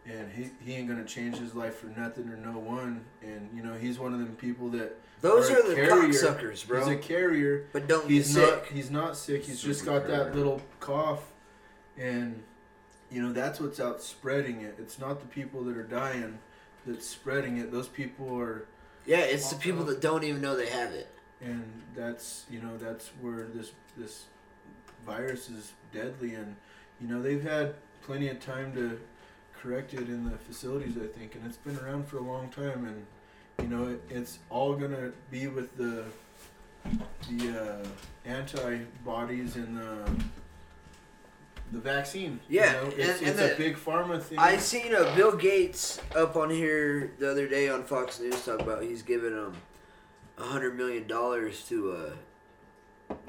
And he, he ain't gonna change his life for nothing or no one. And you know he's one of them people that Those a are the carrier. cocksuckers, bro. He's a carrier, But don't he's get not. sick. He's not sick. He's just Super got that little cough, and you know that's what's out spreading it. It's not the people that are dying that's spreading it. Those people are, Yeah, it's the people that don't even know they have it. and that's you know that's where this this virus is deadly. And you know they've had plenty of time to correct it in the facilities, I think, and it's been around for a long time. And you know it, it's all gonna be with the the uh, antibodies and the the vaccine. you Yeah, know? it's, and- and it's a big pharma thing. I seen a Bill Gates up on here the other day on Fox News talk about he's giving um a hundred million dollars to uh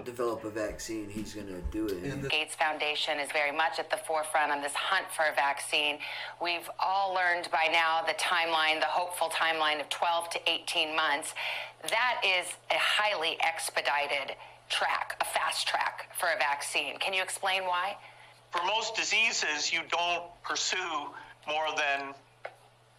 develop a vaccine. He's gonna do it. And the- Gates Foundation is very much at the forefront on this hunt for a vaccine. We've all learned by now the timeline, the hopeful timeline of 12 to 18 months. That is a highly expedited track, a fast track for a vaccine. Can you explain why? For most diseases, you don't pursue more than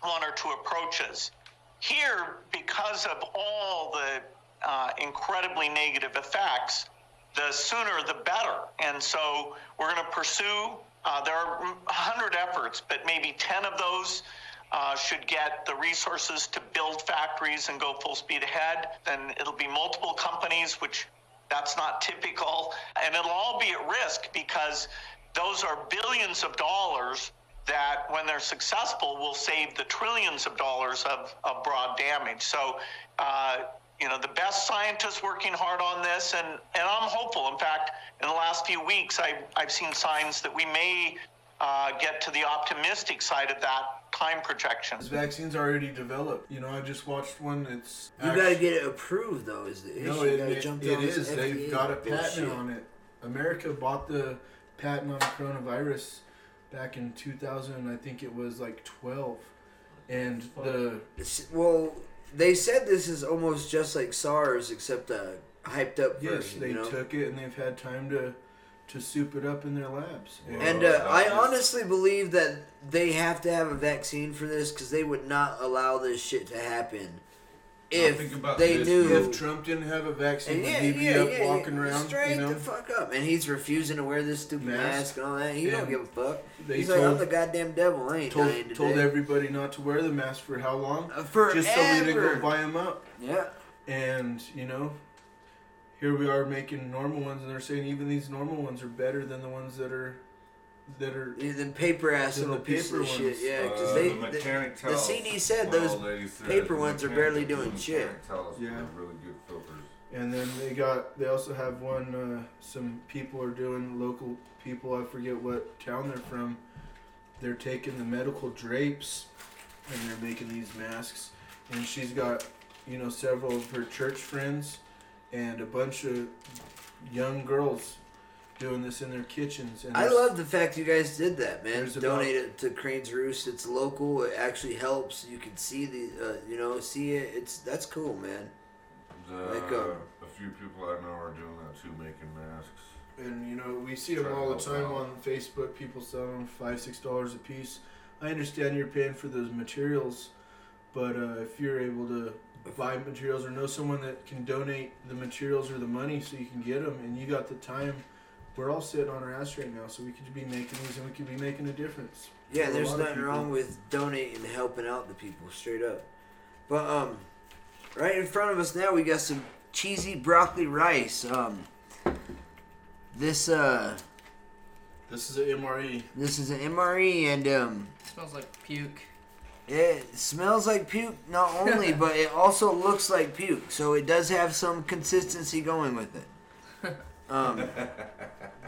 one or two approaches. Here, because of all the uh, incredibly negative effects, the sooner the better. And so we're going to pursue, uh, there are 100 efforts, but maybe 10 of those uh, should get the resources to build factories and go full speed ahead. Then it'll be multiple companies, which that's not typical. And it'll all be at risk because those are billions of dollars that, when they're successful, will save the trillions of dollars of, of broad damage. So, uh, you know, the best scientists working hard on this, and, and I'm hopeful. In fact, in the last few weeks, I, I've seen signs that we may uh, get to the optimistic side of that time projection. This vaccine's already developed. You know, I just watched one that's. you actu- gotta get it approved though. Is the issue? No, you it, it, jump it down this. They've FDA got a bullshit. patent on it. America bought the patent on coronavirus back in 2000. I think it was like 12. And the Well, they said this is almost just like SARS, except a hyped up yes, version. they you know? took it and they've had time to to soup it up in their labs. And uh, I honestly believe that they have to have a vaccine for this because they would not allow this shit to happen if they this, knew. if Trump didn't have a vaccine, would yeah, he be yeah, up walking around? straight you know? the fuck up, and he's refusing to wear this stupid Mask. mask, and all that. He don't give a fuck. He's like, I'm the goddamn devil. I ain't told, dying today. told everybody not to wear the mask for how long? Uh, forever. Just so we didn't go buy them up. yeah. And you know, here we are making normal ones, and they're saying even these normal ones are better than the ones that are that are. Yeah, Then paper ass Than little the piece paper of shit. ones. Yeah, because Uh, they the the, mechanic the. CDC said those old said paper ones are barely doing shit. Yeah. really good filters. And then they got they also have one. Uh, some people are doing local people. I forget what town they're from. They're taking the medical drapes, and they're making these masks. And she's got, you know, several of her church friends, and a bunch of young girls doing this in their kitchens. And I love the fact you guys did that, man. There's Donate it to Crane's Roost. It's local. It actually helps. You can see the, uh, you know, see it. It's that's cool, man. The, Like, um, a few people I know are doing that too, making masks. And you know, we see them all the time out. on Facebook. People selling them five, six dollars a piece. I understand you're paying for those materials, but uh, if you're able to buy materials or know someone that can donate the materials or the money so you can get them, and you got the time, we're all sitting on our ass right now, so we could be making these and we could be making a difference. Yeah, for there's nothing wrong with donating and helping out the people, straight up. But um, right in front of us now, we got some cheesy broccoli rice. Um, this uh, This is an MRE. this is an MRE, and um, smells like puke. It smells like puke, not only, but it also looks like puke. So it does have some consistency going with it. Um,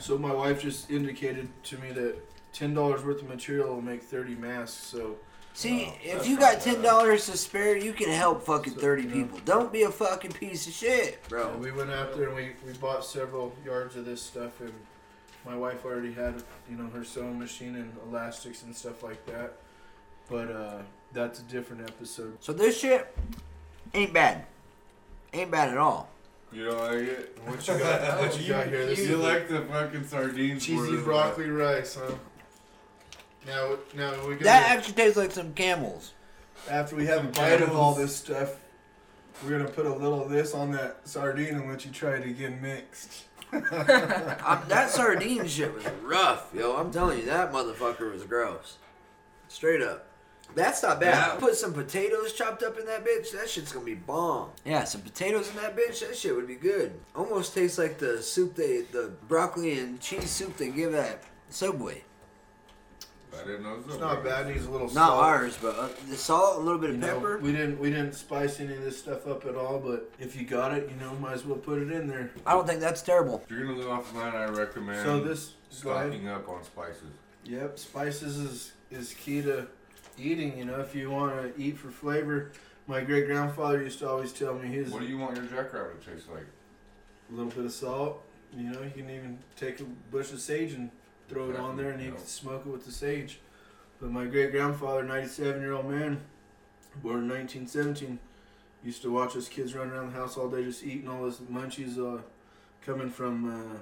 So my wife just indicated to me that ten dollars worth of material will make thirty masks. So see, if you got ten dollars to spare, you can help fucking thirty people. Don't be a fucking piece of shit, bro. We went out there and we, we bought several yards of this stuff and my wife already had you know her sewing machine and elastics and stuff like that. But uh, that's a different episode. So this shit ain't bad. Ain't bad at all. You don't like it? What you got? Oh, what you got here? This You is like the fucking sardines? cheesy than broccoli rice, huh? Now, now we gonna That actually tastes like some camels. after we have a bite of all this stuff, we're gonna put a little of this on that sardine and let you try it again mixed. That sardine shit was rough, yo. I'm telling you, that motherfucker was gross. Straight up. That's not bad. Yeah. Put some potatoes chopped up in that bitch. That shit's gonna be bomb. Yeah, some potatoes in that bitch. That shit would be good. Almost tastes like the soup they, the broccoli and cheese soup they give at Subway. I didn't know. It's not bad. Needs a little Not salt. ours, but uh, the salt, a little bit of You know, pepper. we didn't we didn't spice any of this stuff up at all, but if you got it, you know, might as well put it in there. I don't think that's terrible. If you're gonna live off the land, I recommend So this go stocking up on spices. Yep, spices is is key to eating. You know, if you want to eat for flavor, my great grandfather used to always tell me his What do you want your jackrabbit to taste like? a little bit of salt. You know, you can even take a bush of sage and throw it on there, and you Yeah. can smoke it with the sage. But my great grandfather, 97 year old man, born in 1917, used to watch us kids run around the house all day just eating all this munchies uh, coming from uh,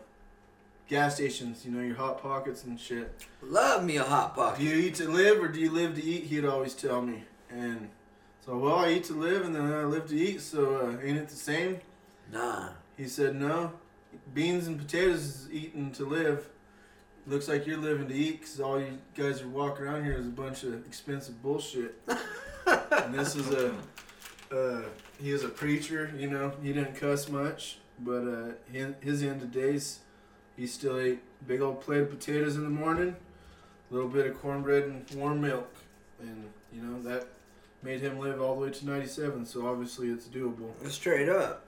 gas stations. You know, your hot pockets and shit. Love me a hot pocket. Do you eat to live or do you live to eat? He'd always tell me. And so, well, I eat to live and then I live to eat. So, uh, ain't it the same? Nah. He said, no. Beans and potatoes is eating to live. Looks like you're living to eat because all you guys are walking around here is a bunch of expensive bullshit. and this is a, uh, he was a preacher, you know, he didn't cuss much, but uh, his end of days, he still ate big old plate of potatoes in the morning, a little bit of cornbread and warm milk. And, you know, that made him live all the way to 97, so obviously it's doable. Straight up.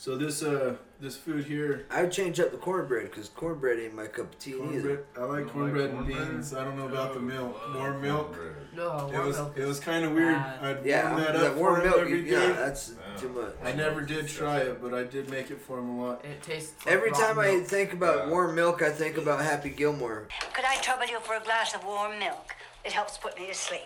So this uh this food here, I would change up the cornbread because cornbread ain't my cup of tea cornbread. either. I like like cornbread and cornbread? beans. I don't know about the milk. Oh, Warm milk. No, It warm was milk it is was kind of weird. I'd Yeah, warm that that up warm for him milk. every day. Yeah, that's Yeah. too much. I never did try it, but I did make it for him a lot. It tastes. Like Every rotten time I think about Yeah. warm milk, I think about Happy Gilmore. Could I trouble you for a glass of warm milk? It helps put me to sleep.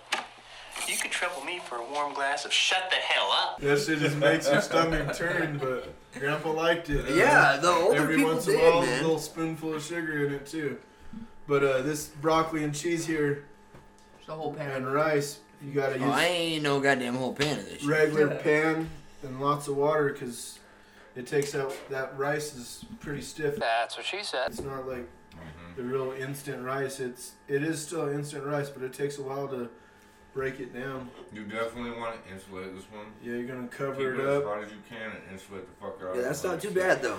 You could trouble me for a warm glass of shut the hell up. That shit just makes your stomach turn, but Grandpa liked it. Uh, Yeah, the older Every people once in a did, while, man. a little spoonful of sugar in it too. But uh, this broccoli and cheese here Just a whole pan. and rice, you gotta Oh, I use ain't no goddamn whole pan of this shit. regular pan and lots of water because it takes out that rice is pretty stiff. That's what she said. It's not like the real instant rice. It's it is still instant rice, but it takes a while to break it down. You definitely want to insulate this one. Yeah, you're gonna cover Keep it it as up. hot as you can and insulate the fuck out. Of here. Yeah, of that's not too bad though.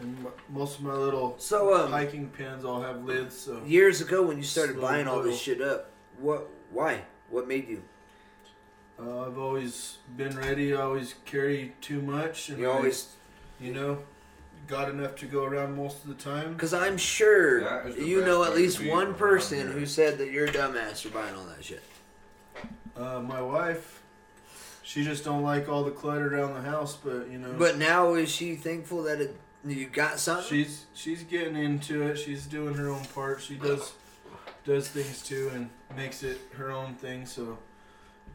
And m- most of my little So, um, hiking pins all have lids, so years ago when you started Slow buying all this shit up, what? Why? What made you? uh, I've always been ready. I always carry too much, and You I, always, you know, got enough to go around most of the time. because I'm sure That is the you know at least one person who said that you're a dumbass for buying all that shit. Uh, my wife, she just don't like all the clutter around the house, but you know, But now is she thankful that it, you got something? she's she's getting into it. She's doing her own part. She does does things too and makes it her own thing. So,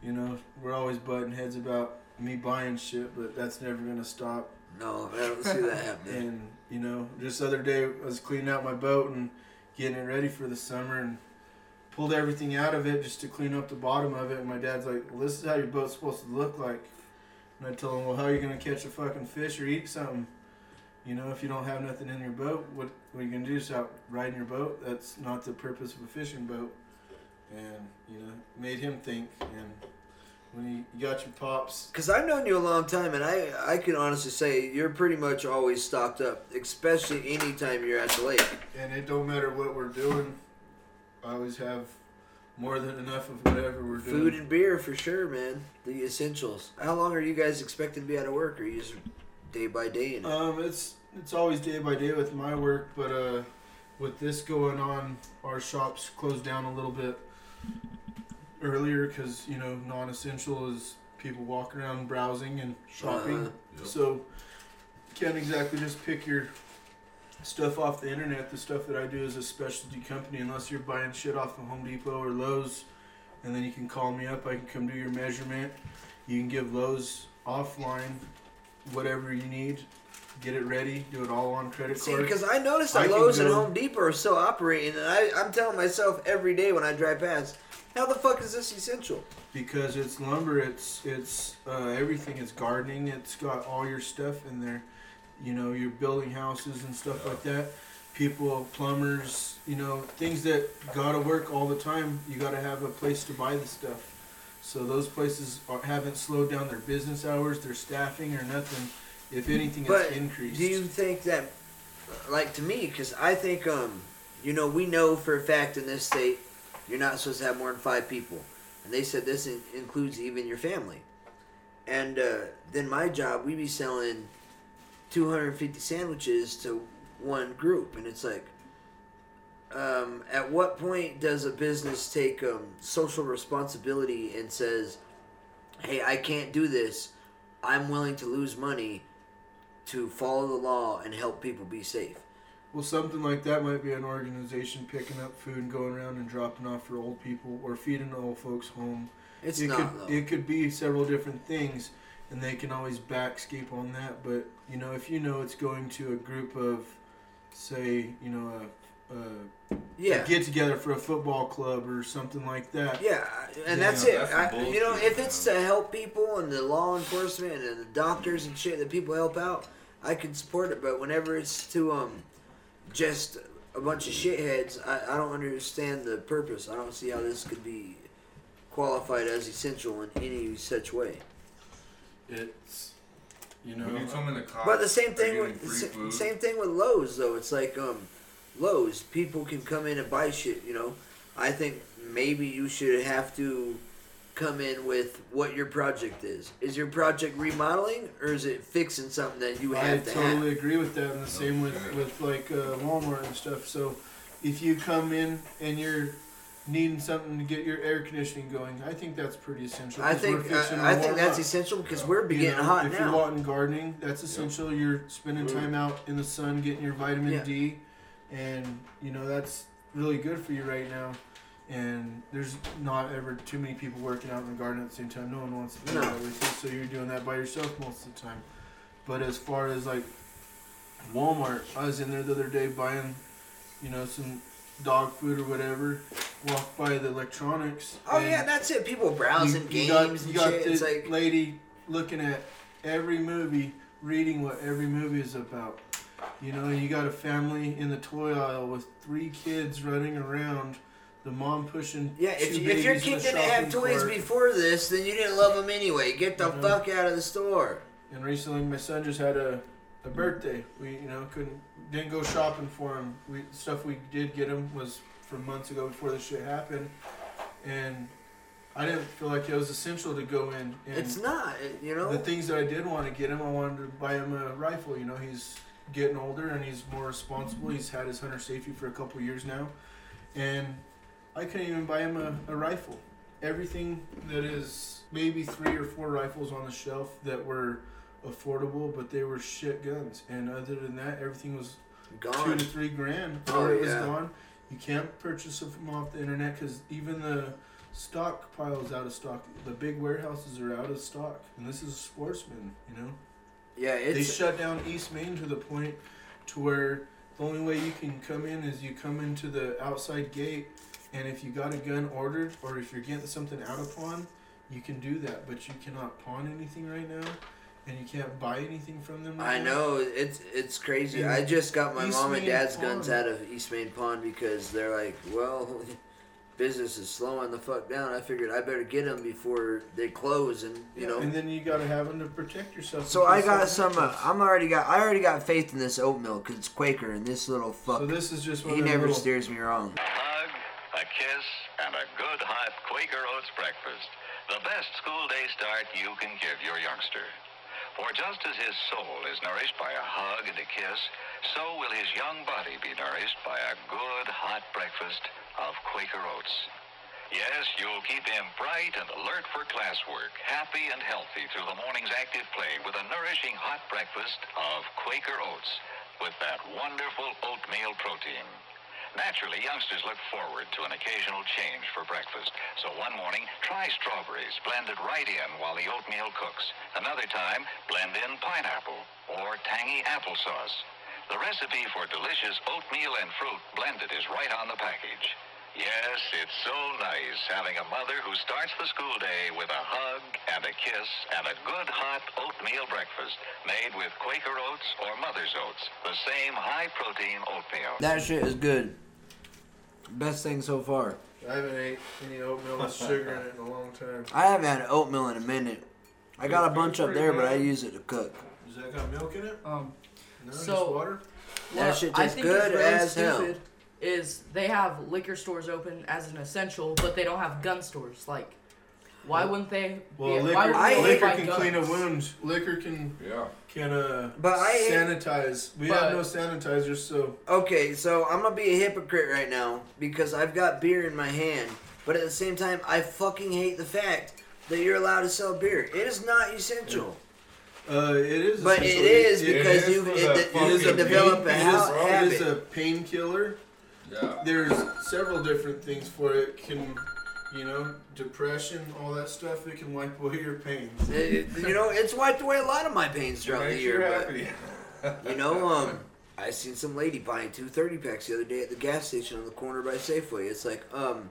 you know, we're always butting heads about me buying shit, but that's never gonna stop. no, I don't see that happening. And you know, just the other day I was cleaning out my boat and getting it ready for the summer and pulled everything out of it just to clean up the bottom of it. And my dad's like, "Well, this is how your boat's supposed to look like." And I told him, "Well, how are you gonna catch a fucking fish or eat something? You know, if you don't have nothing in your boat, what what are you gonna do? Just out riding your boat? That's not the purpose of a fishing boat." And you know, made him think. And when you, you got your pops Because I've known you a long time, and I I can honestly say you're pretty much always stocked up, especially anytime you're at the lake. and it don't matter what we're doing. I always have more than enough of whatever we're doing. Food and beer for sure, man. The essentials. How long are you guys expecting to be out of work, or you just day by day? And Um, it's it's always day by day with my work, but uh, with this going on, our shops closed down a little bit earlier because you know non-essential is people walking around browsing and shopping, Uh-huh. Yep. so can't exactly just pick your stuff off the internet. The stuff that I do is a specialty company, unless you're buying shit off of Home Depot or Lowe's, and then you can call me up. I can come do your measurement. You can give Lowe's offline whatever you need. Get it ready. Do it all on credit See, card. because I noticed that I can Lowe's and go- Home Depot are still operating, and I, I'm telling myself every day when I drive past, how the fuck is this essential? because it's lumber. It's it's uh, everything. It's gardening. It's got all your stuff in there. You know, you're building houses and stuff like that. People, plumbers, you know, things that gotta work all the time. You gotta have a place to buy the stuff. So those places are, haven't slowed down their business hours, their staffing, or nothing. If anything, But it's increased. do you think that, like to me, because I think, um, you know, we know for a fact in this state, you're not supposed to have more than five people, and they said this in- includes even your family. And uh, then my job, we be selling 250 sandwiches to one group, and it's like, um, at what point does a business take um, social responsibility and says, "Hey, I can't do this. I'm willing to lose money to follow the law and help people be safe." Well, something like that might be an organization picking up food and going around and dropping off for old people or feeding old folks home. It's it not, could though. it could be several different things, and they can always backscape on that. But you know, if you know it's going to a group of, say, you know, a, a Yeah. get together for a football club or something like that. Yeah, and Yeah, that's it. that's I, you know, if it's to help people and the law enforcement and the doctors and shit that people help out, I can support it. But whenever it's to um, just a bunch of shitheads, I, I don't understand the purpose. I don't see how this could be qualified as essential in any such way. It's you know. When you come in the cops But the same thing with free sa- same thing with Lowe's though. It's like um, Lowe's people can come in and buy shit. You know, I think maybe you should have to come in with what your project is. Is your project remodeling or is it fixing something that you have I have to totally have? agree with that, and the same with with like uh, Walmart and stuff. So, if you come in and you're needing something to get your air conditioning going, I think that's pretty essential. I we're think uh, I think that's up. essential because we're You beginning know, hot if now. you're wanting gardening, that's essential. You're spending time out in the sun, getting your vitamin Yeah. D, and you know that's really good for you right now. And there's not ever too many people working out in the garden at the same time. No one wants to do No. that with you, so you're doing that by yourself most of the time. But as far as like Walmart, I was in there the other day buying, you know, some dog food or whatever. walk by the electronics. Oh yeah, that's it. People browsing you, you games got, and you got shit. the It's like lady looking at every movie, reading what every movie is about. You know, you got a family in the toy aisle with three kids running around. The mom pushing. yeah. If, you, if your kid didn't have toys cart. before this, then you didn't love them anyway. Get the You know? fuck out of the store. And recently, my son just had a, a birthday. We, you know, couldn't didn't go shopping for him. We stuff we did get him was from months ago before this shit happened, and I didn't feel like it was essential to go in. And It's not, you know. The things that I did want to get him, I wanted to buy him a rifle. You know, he's getting older and he's more responsible. He's had his hunter safety for a couple years now, and I couldn't even buy him a, a rifle. Everything that is maybe three or four rifles on the shelf that were affordable, but they were shit guns. And other than that, everything was two to three grand. Oh, it was yeah. gone. You can't purchase them off the internet because even the stockpile is out of stock. The big warehouses are out of stock, and this is sportsman. You know, Yeah, it's... they shut down East Main to the point to where the only way you can come in is you come into the outside gate, and if you got a gun ordered or if you're getting something out of pawn, you can do that. But you cannot pawn anything right now, and you can't buy anything from them. I know it's it's crazy. And I just got my East mom and Main dad's guns out of East Main Pawn because they're like, well, business is slowing the fuck down. I figured I better get them before they close, and you Yeah, know. and then you gotta have them to protect yourself. So I got some. Uh. I'm already got. I already got faith in this oat milk 'cause it's Quaker, and this little fuck. So this is just one he of the never little- steers me wrong. A hug, a kiss, and a good hot Quaker Oats breakfast, the best school day start you can give your youngster. For just as his soul is nourished by a hug and a kiss, so will his young body be nourished by a good hot breakfast of Quaker Oats. Yes, you'll keep him bright and alert for classwork, happy and healthy through the morning's active play with a nourishing hot breakfast of Quaker Oats with that wonderful oatmeal protein. Naturally, youngsters look forward to an occasional change for breakfast. So one morning, try strawberries blended right in while the oatmeal cooks. Another time, blend in pineapple or tangy applesauce. The recipe for delicious oatmeal and fruit blended is right on the package. Yes, it's so nice having a mother who starts the school day with a hug and a kiss and a good hot oatmeal breakfast made with Quaker Oats or Mother's Oats, the same high protein oatmeal. That shit is good. Best thing so far. I haven't ate any oatmeal with sugar in it in a long time. I haven't had oatmeal in a minute. I got a bunch up there, but I use it to cook. Does that got milk in it? Um, No, so just water? That shit I tastes think good is really as hell. stupid Is they have liquor stores open as an essential, but they don't have gun stores. Like, why wouldn't they? Well, be, liquor, why wouldn't liquor can guns? clean a wound. Liquor can yeah. can uh But I- sanitize. We but- have no sanitizers, so Okay, so I'm gonna be a hypocrite right now because I've got beer in my hand, but at the same time, I fucking hate the fact that you're allowed to sell beer. It is not essential. uh, it is. But it essentially- because is you- for it- the it- you can develop pain- a it habit. It is a painkiller. Yeah. There's several different things for it. it. Can you know depression, all that stuff? It can wipe away your pains. It- you know, it's wiped away a lot of my pains throughout the year. you but, you know, um, I seen some lady buying two 30 packs the other day at the gas station on the corner by Safeway. It's like, um,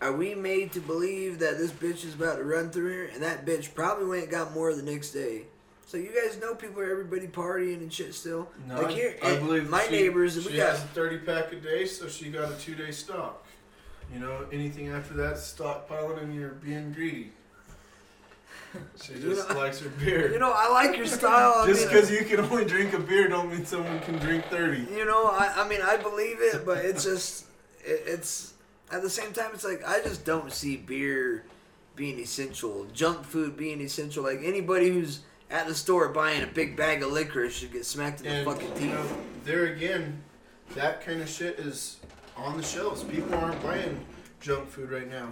are we made to believe that this bitch is about to run through here? And that bitch probably went and got more the next day. So you guys know people are everybody partying and shit still. No, like I, here, I and believe my she, neighbors. She we got has a thirty pack a day, so she got a two day stock. You know, anything after that, stockpiling, and you're being greedy. She You just know- likes her beer. you know, I like your style. I just because you can only drink a beer, don't mean someone can drink thirty. You know, I, I mean, I believe it, but it's just, it, it's at the same time, it's like I just don't see beer being essential, junk food being essential. Like anybody who's at the store buying a big bag of liquor should get smacked in the And fucking you teeth. know, there again, that kind of shit is on the shelves. People aren't buying junk food right now.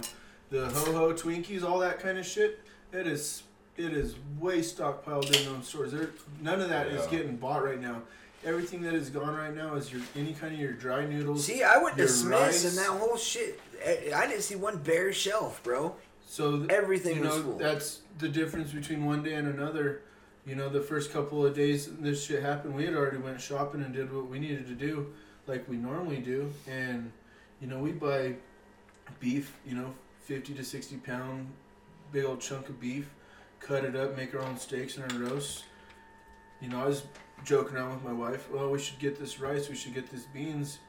The ho ho Twinkies, all that kind of shit. It is it is way stockpiled in those stores. There, none of that is Yeah. getting bought right now. Everything that is gone right now is your any kind of your dry noodles. See, I went to your Smith's rice. and that whole shit. I, I didn't see one bare shelf, bro. So th- everything you was know full. that's the difference between one day and another. You know, the first couple of days this shit happened, we had already went shopping and did what we needed to do, like we normally do, and you know we buy beef. You know, fifty to sixty pound, big old chunk of beef, cut it up, make our own steaks and our roasts. You know, I was joking around with my wife. Well, we should get this rice. We should get this beans.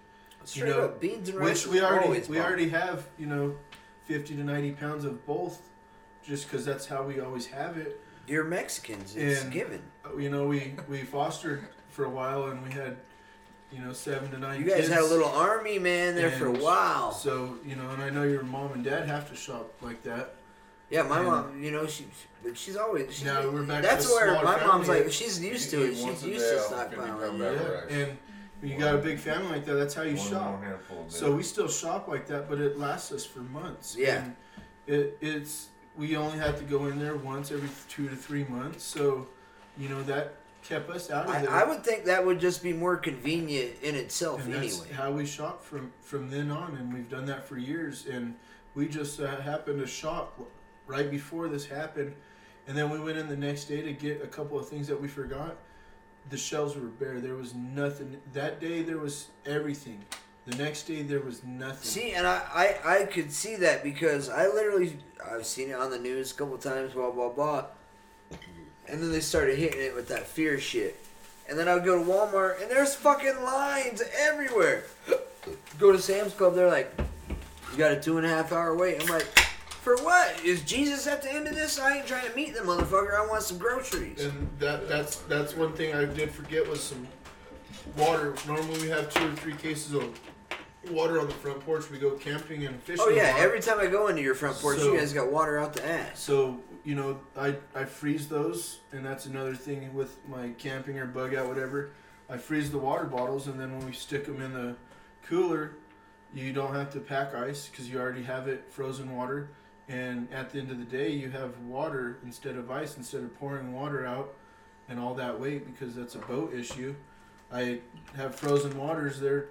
Straight you know, up, beans and rice which we already we already have. You know, fifty to ninety pounds of both, just because that's how we always have it. You're Mexicans. It's And, given. uh, You know, we we fostered for a while, and we had, you know, seven to nine. You guys kids. had a little army man there for a while. So you know, and I know your mom and dad have to shop like that. Yeah, my And- mom, you know, she, but she's always. She's, Now we're back to That's the where my mom's like, she's used to it. She's used to and you stockpiling. Yeah. And when you got a big family like that, that's how you One shop. more handful a. So we still shop like that, but it lasts us for months. Yeah. And it it's we only have to go in there once every two to three months. So, you know that kept us out of I, there. I would think that would just be more convenient in itself and anyway. how we shop from from then on, and we've done that for years. And we just uh, happened to shop right before this happened, and then we went in the next day to get a couple of things that we forgot. The shelves were bare. There was nothing. That day there was everything. The next day there was nothing. See, and I, I, I could see that because I literally I've seen it on the news a couple times, blah blah blah, and then they started hitting it with that fear shit, and then I would go to Walmart and there's fucking lines everywhere. go to Sam's Club, they're like, you got a two and a half hour wait. I'm like, for what? Is Jesus at the end of this? I ain't trying to meet the motherfucker. I want some groceries. And that that's that's one thing I did forget was some water. Normally we have two or three cases of water on the front porch. We go camping and fishing. Oh yeah, every time I go into your front porch, So- you guys got water out the ass. So you know, I I freeze those, and that's another thing with my camping or bug out, whatever. I freeze the water bottles, and then when we stick them in the cooler, you don't have to pack ice because you already have it frozen water. And at the end of the day, you have water instead of ice, instead of pouring water out and all that weight because that's a boat issue. I have frozen waters there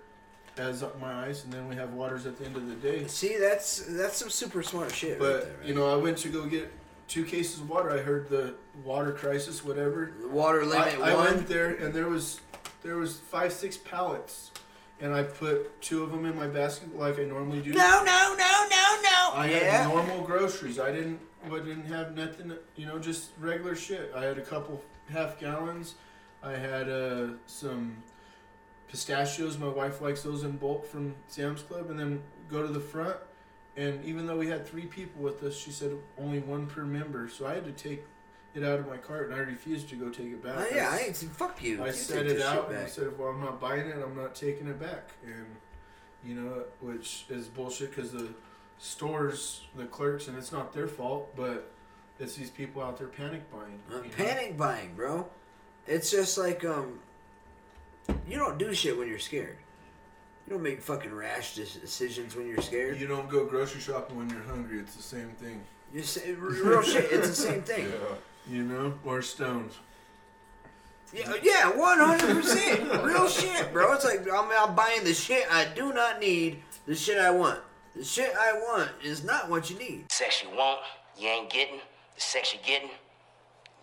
as my ice, and then we have waters at the end of the day. See, that's that's some super smart shit. But right there, you know, I went to go get two cases of water. I heard the water crisis, whatever. water limit I, I one? went there, and there was there was five six pallets, and I put two of them in my basket like I normally do. No, no, no, no, no. I yeah. had normal groceries. I didn't. I didn't have nothing. You know, just regular shit. I had a couple half gallons. I had uh, some pistachios. My wife likes those in bulk from Sam's Club, and then go to the front. And even though we had three people with us, she said only one per member. So I had to take it out of my cart, and I refused to go take it back. Oh, yeah, I ain't fuck you. I You set it out and I said, "Well, I'm not buying it. I'm not taking it back." And you know, which is bullshit because the stores, the clerks, and it's not their fault, but it's these people out there panic buying. Uh, you know? panic buying, bro. It's just like um, you don't do shit when you're scared. You don't make fucking rash decisions when you're scared. You don't go grocery shopping when you're hungry. It's the same thing. You say real shit. It's the same thing. You know, or stones. Yeah, yeah, one hundred percent, real shit, bro. It's like I'm, I'm buying the shit I do not need, the shit I want. The shit I want is not what you need. The Sex you want, you ain't getting. The sex you getting,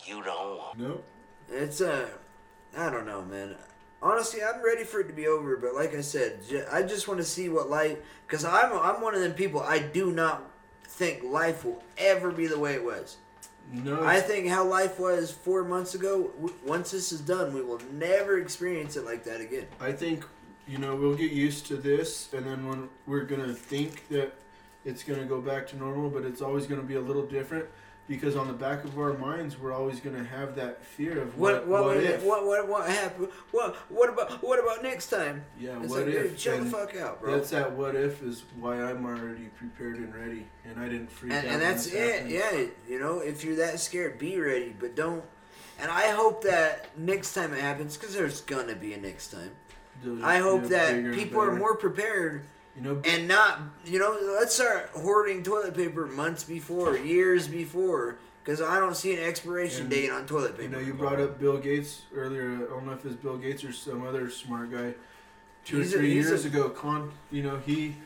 you don't want. Nope. It's uh, I don't know, man. Honestly, I'm ready for it to be over, but like I said, j- I just want to see what life. Cause I'm I'm one of them people. I do not think life will ever be the way it was. No, I think how life was four months ago. W- once this is done, we will never experience it like that again. I think you know we'll get used to this, and then when we're gonna think that it's gonna go back to normal, but it's always gonna be a little different because on the back of our minds we're always gonna have that fear of What what what what, what, if. what what what happened? What what about what about next time? Yeah, it's what like, if? chill the fuck out, bro. That's that what if is why I'm already prepared and ready, and I didn't freak and, out. and that's it. happened. Yeah, you know, if you're that scared, be ready, but don't. And I hope that next time it happens, because there's gonna be a next time. I hope that people are more prepared. You know, and not you know, let's start hoarding toilet paper months before, years before, because I don't see an expiration And, date on toilet You paper. know, you brought up Bill Gates earlier. I don't know if it's Bill Gates or some other smart guy. Two He's or three he's years a- ago, con, you know, he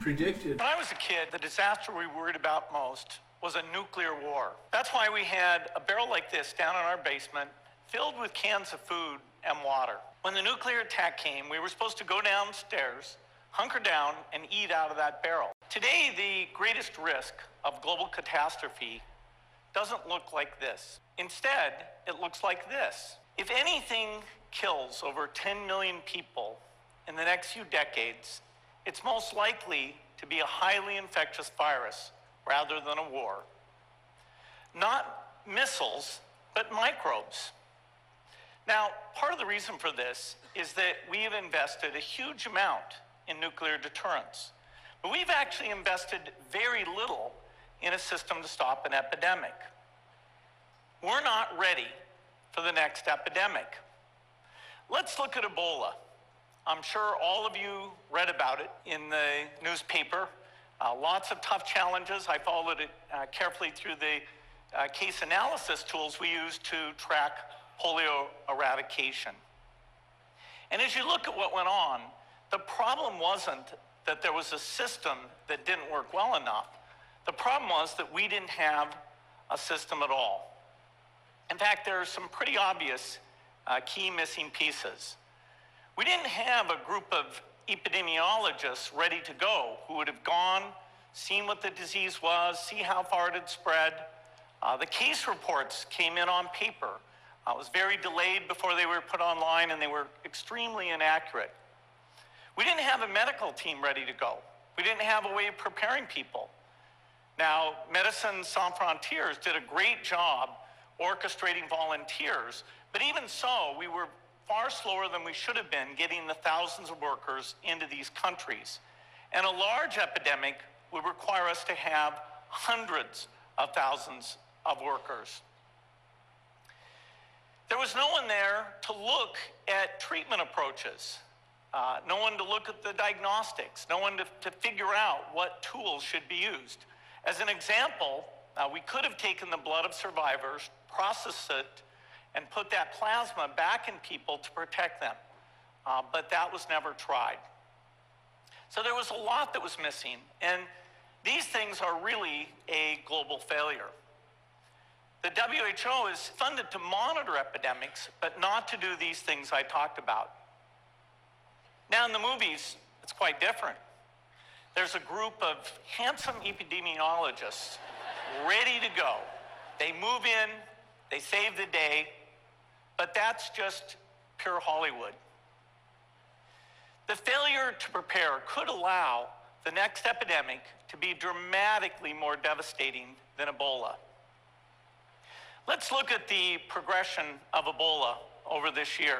predicted. When I was a kid, the disaster we worried about most was a nuclear war. That's why we had a barrel like this down in our basement filled with cans of food and water. When the nuclear attack came, we were supposed to go downstairs, hunker down, and eat out of that barrel. Today, the greatest risk of global catastrophe doesn't look like this. Instead, it looks like this. If anything kills over 10 million people in the next few decades, it's most likely to be a highly infectious virus rather than a war. Not missiles, but microbes. Now, part of the reason for this is that we have invested a huge amount in nuclear deterrence, but we've actually invested very little in a system to stop an epidemic. We're not ready for the next epidemic. Let's look at Ebola. I'm sure all of you read about it in the newspaper. Uh, lots of tough challenges. I followed it uh, carefully through the uh, case analysis tools we use to track polio eradication. And as you look at what went on, the problem wasn't that there was a system that didn't work well enough. The problem was that we didn't have a system at all. In fact, there are some pretty obvious uh, key missing pieces. We didn't have a group of epidemiologists ready to go who would have gone, seen what the disease was, see how far it had spread. Uh, the case reports came in on paper. Uh, it was very delayed before they were put online, and they were extremely inaccurate. We didn't have a medical team ready to go. We didn't have a way of preparing people. Now, Médecins Sans Frontières did a great job orchestrating volunteers, but even so, we were far slower than we should have been getting the thousands of workers into these countries. And a large epidemic would require us to have hundreds of thousands of workers. There was no one there to look at treatment approaches, uh, no one to look at the diagnostics, no one to, to figure out what tools should be used. As an example, uh, we could have taken the blood of survivors, processed it, and put that plasma back in people to protect them. Uh, but that was never tried. So there was a lot that was missing, and these things are really a global failure. The WHO is funded to monitor epidemics, but not to do these things I talked about. Now, in the movies, it's quite different. There's a group of handsome epidemiologists ready to go. They move in, they save the day, but that's just pure Hollywood. The failure to prepare could allow the next epidemic to be dramatically more devastating than Ebola. Let's look at the progression of Ebola over this year.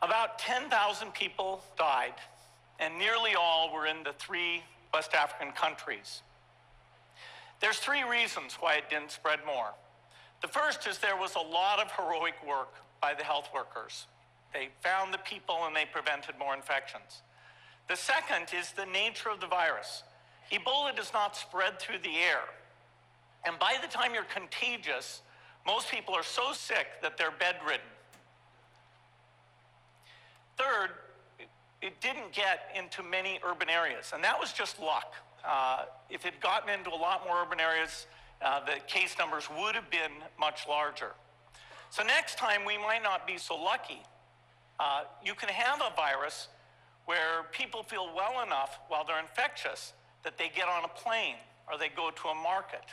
About 10,000 people died, and nearly all were in the three West African countries. There's three reasons why it didn't spread more. The first is there was a lot of heroic work by the health workers. They found the people and they prevented more infections. The second is the nature of the virus. Ebola does not spread through the air. And by the time you're contagious, most people are so sick that they're bedridden. Third, it didn't get into many urban areas, and that was just luck. Uh, if it had gotten into a lot more urban areas, uh, the case numbers would have been much larger. So next time we might not be so lucky. Uh, you can have a virus where people feel well enough while they're infectious that they get on a plane or they go to a market.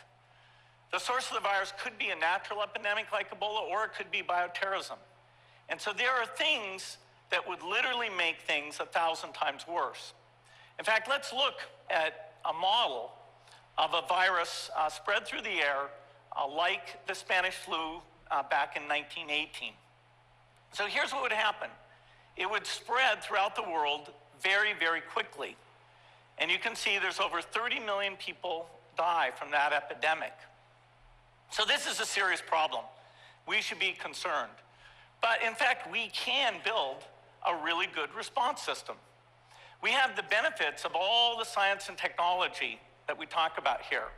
The source of the virus could be a natural epidemic like Ebola, or it could be bioterrorism. And so there are things that would literally make things a thousand times worse. In fact, let's look at a model of a virus uh, spread through the air uh, like the Spanish flu uh, back in 1918. So here's what would happen it would spread throughout the world very, very quickly. And you can see there's over 30 million people die from that epidemic. So this is a serious problem. We should be concerned. But in fact, we can build a really good response system. We have the benefits of all the science and technology that we talk about here.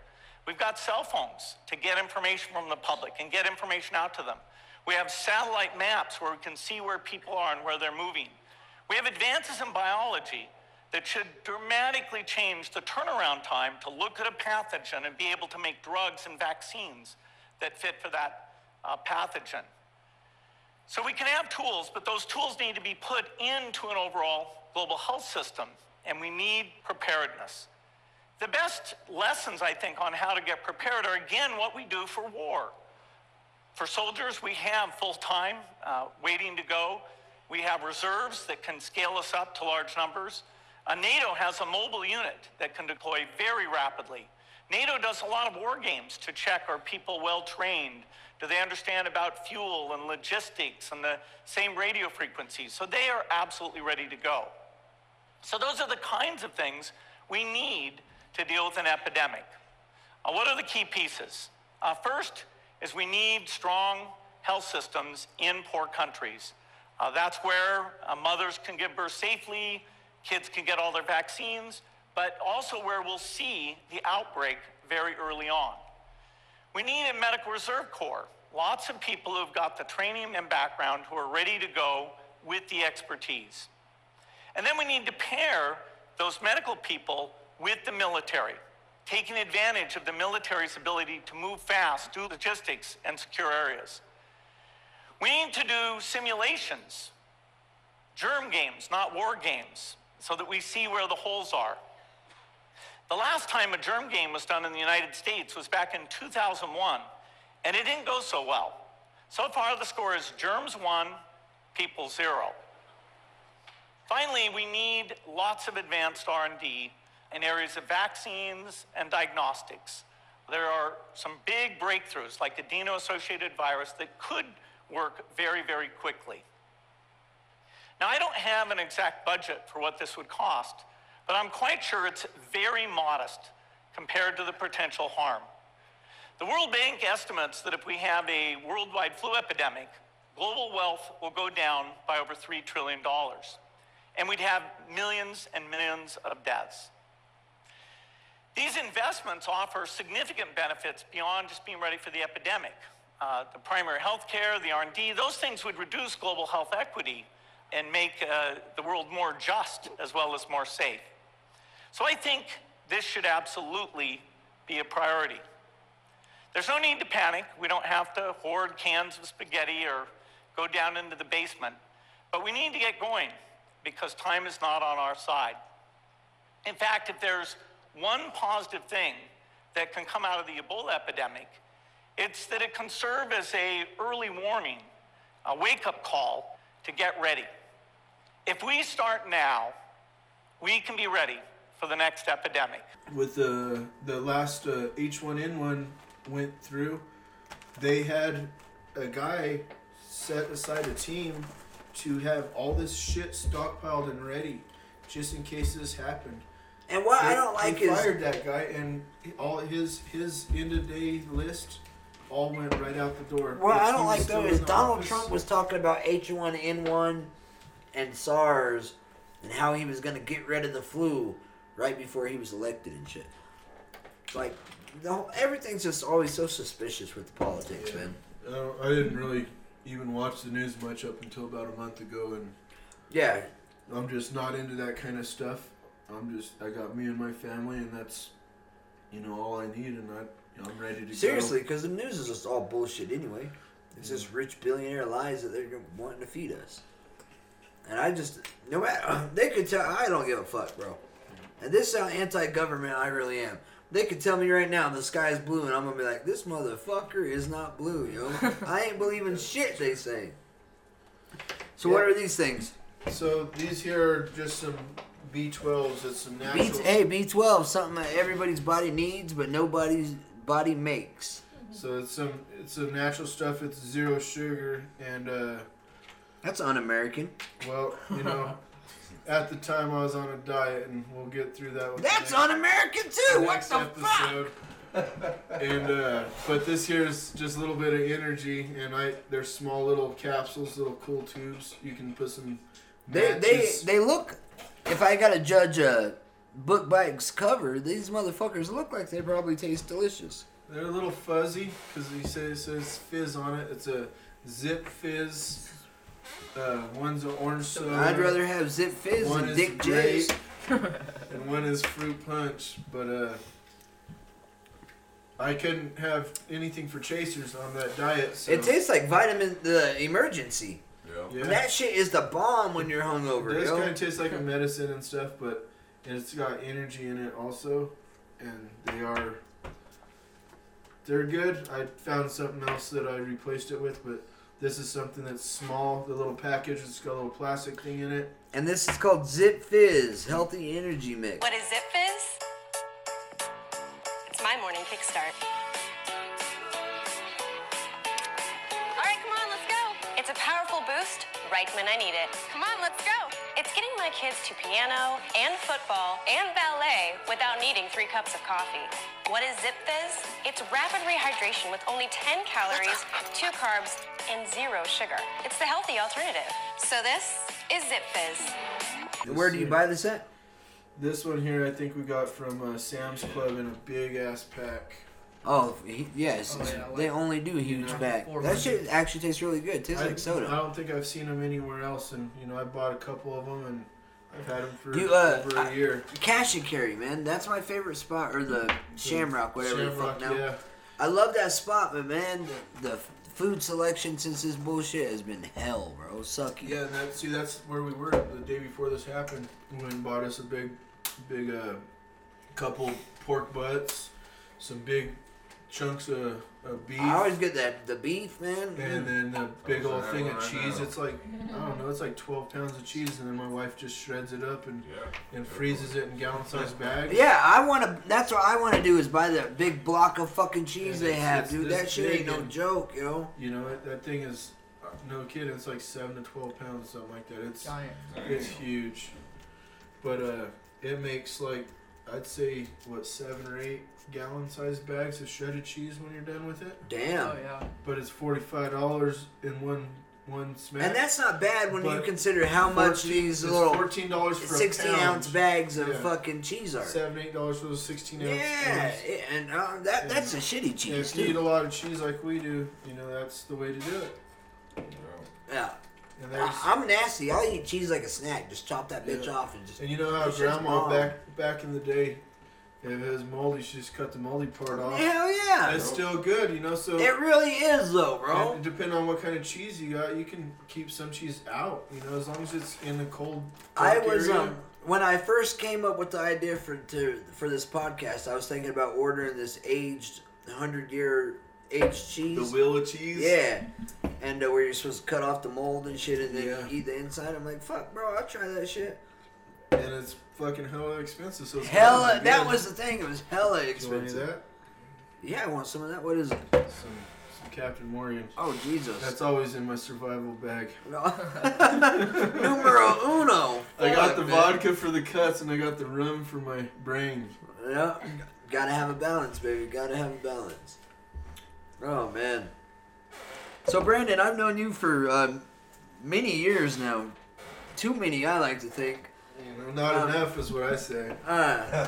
We've got cell phones to get information from the public and get information out to them. We have satellite maps where we can see where people are and where they're moving. We have advances in biology that should dramatically change the turnaround time to look at a pathogen and be able to make drugs and vaccines that fit for that uh, pathogen. So we can have tools, but those tools need to be put into an overall global health system, and we need preparedness. The best lessons, I think, on how to get prepared are again what we do for war. For soldiers, we have full time uh, waiting to go. We have reserves that can scale us up to large numbers. Uh, NATO has a mobile unit that can deploy very rapidly. NATO does a lot of war games to check are people well trained? Do they understand about fuel and logistics and the same radio frequencies? So they are absolutely ready to go. So those are the kinds of things we need to deal with an epidemic. Uh, what are the key pieces? Uh, first is we need strong health systems in poor countries. Uh, that's where uh, mothers can give birth safely, kids can get all their vaccines, but also where we'll see the outbreak very early on. We need a medical reserve corps, lots of people who've got the training and background who are ready to go with the expertise. And then we need to pair those medical people with the military, taking advantage of the military's ability to move fast, do logistics, and secure areas. We need to do simulations, germ games, not war games, so that we see where the holes are. The last time a germ game was done in the United States was back in 2001, and it didn't go so well. So far, the score is germs one, people zero. Finally, we need lots of advanced R&D in areas of vaccines and diagnostics. There are some big breakthroughs, like the adeno-associated virus, that could work very, very quickly. Now, I don't have an exact budget for what this would cost, but I'm quite sure it's very modest compared to the potential harm. The World Bank estimates that if we have a worldwide flu epidemic, global wealth will go down by over $3 trillion, and we'd have millions and millions of deaths. These investments offer significant benefits beyond just being ready for the epidemic. Uh, the primary health care, the R&D, those things would reduce global health equity and make uh, the world more just as well as more safe. So I think this should absolutely be a priority. There's no need to panic. We don't have to hoard cans of spaghetti or go down into the basement. But we need to get going because time is not on our side. In fact, if there's one positive thing that can come out of the Ebola epidemic, it's that it can serve as a early warning, a wake-up call to get ready. If we start now, we can be ready for the next epidemic. With the the last uh, H1N1 went through, they had a guy set aside a team to have all this shit stockpiled and ready, just in case this happened. And what I don't like they is- fired that guy, and all his his end of day list all went right out the door. What I don't like though is Donald office- Trump was talking about H1N1 and SARS and how he was going to get rid of the flu right before he was elected and shit. It's Like, the whole, everything's just always so suspicious with the politics, man. I, I didn't really even watch the news much up until about a month ago, and Yeah. I'm just not into that kind of stuff. I'm just I got me and my family, and that's you know all I need, and I I'm ready to Seriously, because the news is just all bullshit anyway. It's just rich billionaire lies that they're wanting to feed us. And I just, no matter, they could tell, I don't give a fuck, bro. And this is how anti-government I really am. They could tell me right now the sky is blue, and I'm gonna be like, this motherfucker is not blue, yo. I ain't believing shit they say. So what are these things? So these here are just some B12s. It's some natural. B, hey, B12, something that everybody's body needs, but nobody's body makes. So it's some it's some natural stuff. It's zero sugar and uh, that's un-American. Well, you know, at the time I was on a diet, and we'll get through that. With That's next- un-American too. What the episode. and uh, but this here is just a little bit of energy, and I they're small little capsules, little cool tubes. You can put some. They they matches. they look. If I gotta judge a book by its cover, these motherfuckers look like they probably taste delicious. They're a little fuzzy because he says it says fizz on it. It's a zip fizz. Uh, one's an orange soda. I'd rather have Zip Fizz one than Dick grape, J's. and one is fruit punch. But uh, I couldn't have anything for chasers on that diet. So. It tastes like vitamin the Emergen-C. Yeah. And that shit is the bomb when you're hungover, It does kind of taste like a medicine and stuff, but it's got energy in it also, and they are they're good. I found something else that I replaced it with, but this is something that's small. The little package, it's got a little plastic thing in it. And this is called Zip Fizz Healthy Energy Mix. What is Zip Fizz? It's my morning kickstart. All right, come on, let's go. It's a powerful boost right when I need it. Come on, let's go. It's getting my kids to piano and football and ballet without needing three cups of coffee. What is Zip Fizz? It's rapid rehydration with only 10 calories, 2 carbs, and 0 sugar. It's the healthy alternative. So this is Zip Fizz. Where do you buy this at? This one here, I think we got from uh, Sam's Club in a big ass pack. Oh, he, yes. Oh, yeah, they only do huge Yeah. pack. That shit actually tastes really good. It Tastes I, like soda. I don't think I've seen them anywhere else, and you know I bought a couple of them, and I've had them for uh, over a year. Cash and carry, man. That's my favorite spot, or the Shamrock, whatever the Shamrock, fuck now. yeah. I love that spot, but man, the, the food selection since this bullshit has been hell, bro. Sucky. Yeah, and that, see, that's where we were the day before this happened. When bought us a big, big, uh, couple pork butts, some big chunks of. I always get that the beef, man. And then the big old thing of cheese. It's like I don't know. It's like twelve pounds of cheese, and then my wife just shreds it up and and freezes it in gallon-sized bags. Yeah, I want to. That's what I want to do is buy that big block of fucking cheese And they it's- have, it's dude. That shit ain't no and- joke, yo. You know that, that thing is. No kidding, it's like seven to twelve pounds, something like that. It's Giant. it's huge, but uh, it makes like I'd say what seven or eight gallon sized bags of shredded cheese when you're done with it. Damn. Oh yeah. But it's forty five dollars in one one smash. And that's not bad when you consider how much 14 these it's little fourteen dollars for sixteen ounce bags of Yeah. fucking cheese are. Seven eight dollars for those sixteen ounce. Yeah, ones. it- and uh, that And that's a shitty cheese. If cheese you eat a lot of cheese like we do, you know that's the way to do it. Yeah. And there's I- I'm nasty. I'll eat cheese like a snack. Just chop that bitch Yeah. off and just. And you know how That shit's grandma bomb. back back in the day, if it was moldy, she just cut the moldy part off. Hell yeah. It's still good, you know. So It really is though, bro. and depending on what kind of cheese you got, you can keep some cheese out. You know, as long as it's in the cold. I was area. um when I first came up with the idea for to for this podcast, I was thinking about ordering this aged hundred year aged cheese. the wheel of cheese. Yeah, and uh, where you're supposed to cut off the mold and shit, and then Yeah. eat the inside. I'm like, fuck, bro, I'll try that shit. And it's fucking hella expensive. So it's Hella, that was the thing. It was hella You want any of expensive. that? Yeah, I want some of that. What is it? Some, some Captain Morgan. Oh Jesus! That's always in my survival bag. Numero uno. I got the vodka for the cuts, and I got the rum for my brain. Yeah, gotta have a balance, baby. Gotta have a balance. Oh man. So Brandon, I've known you for um, many years now. Too many, I like to think. You know, not Um, enough is what I say. Uh,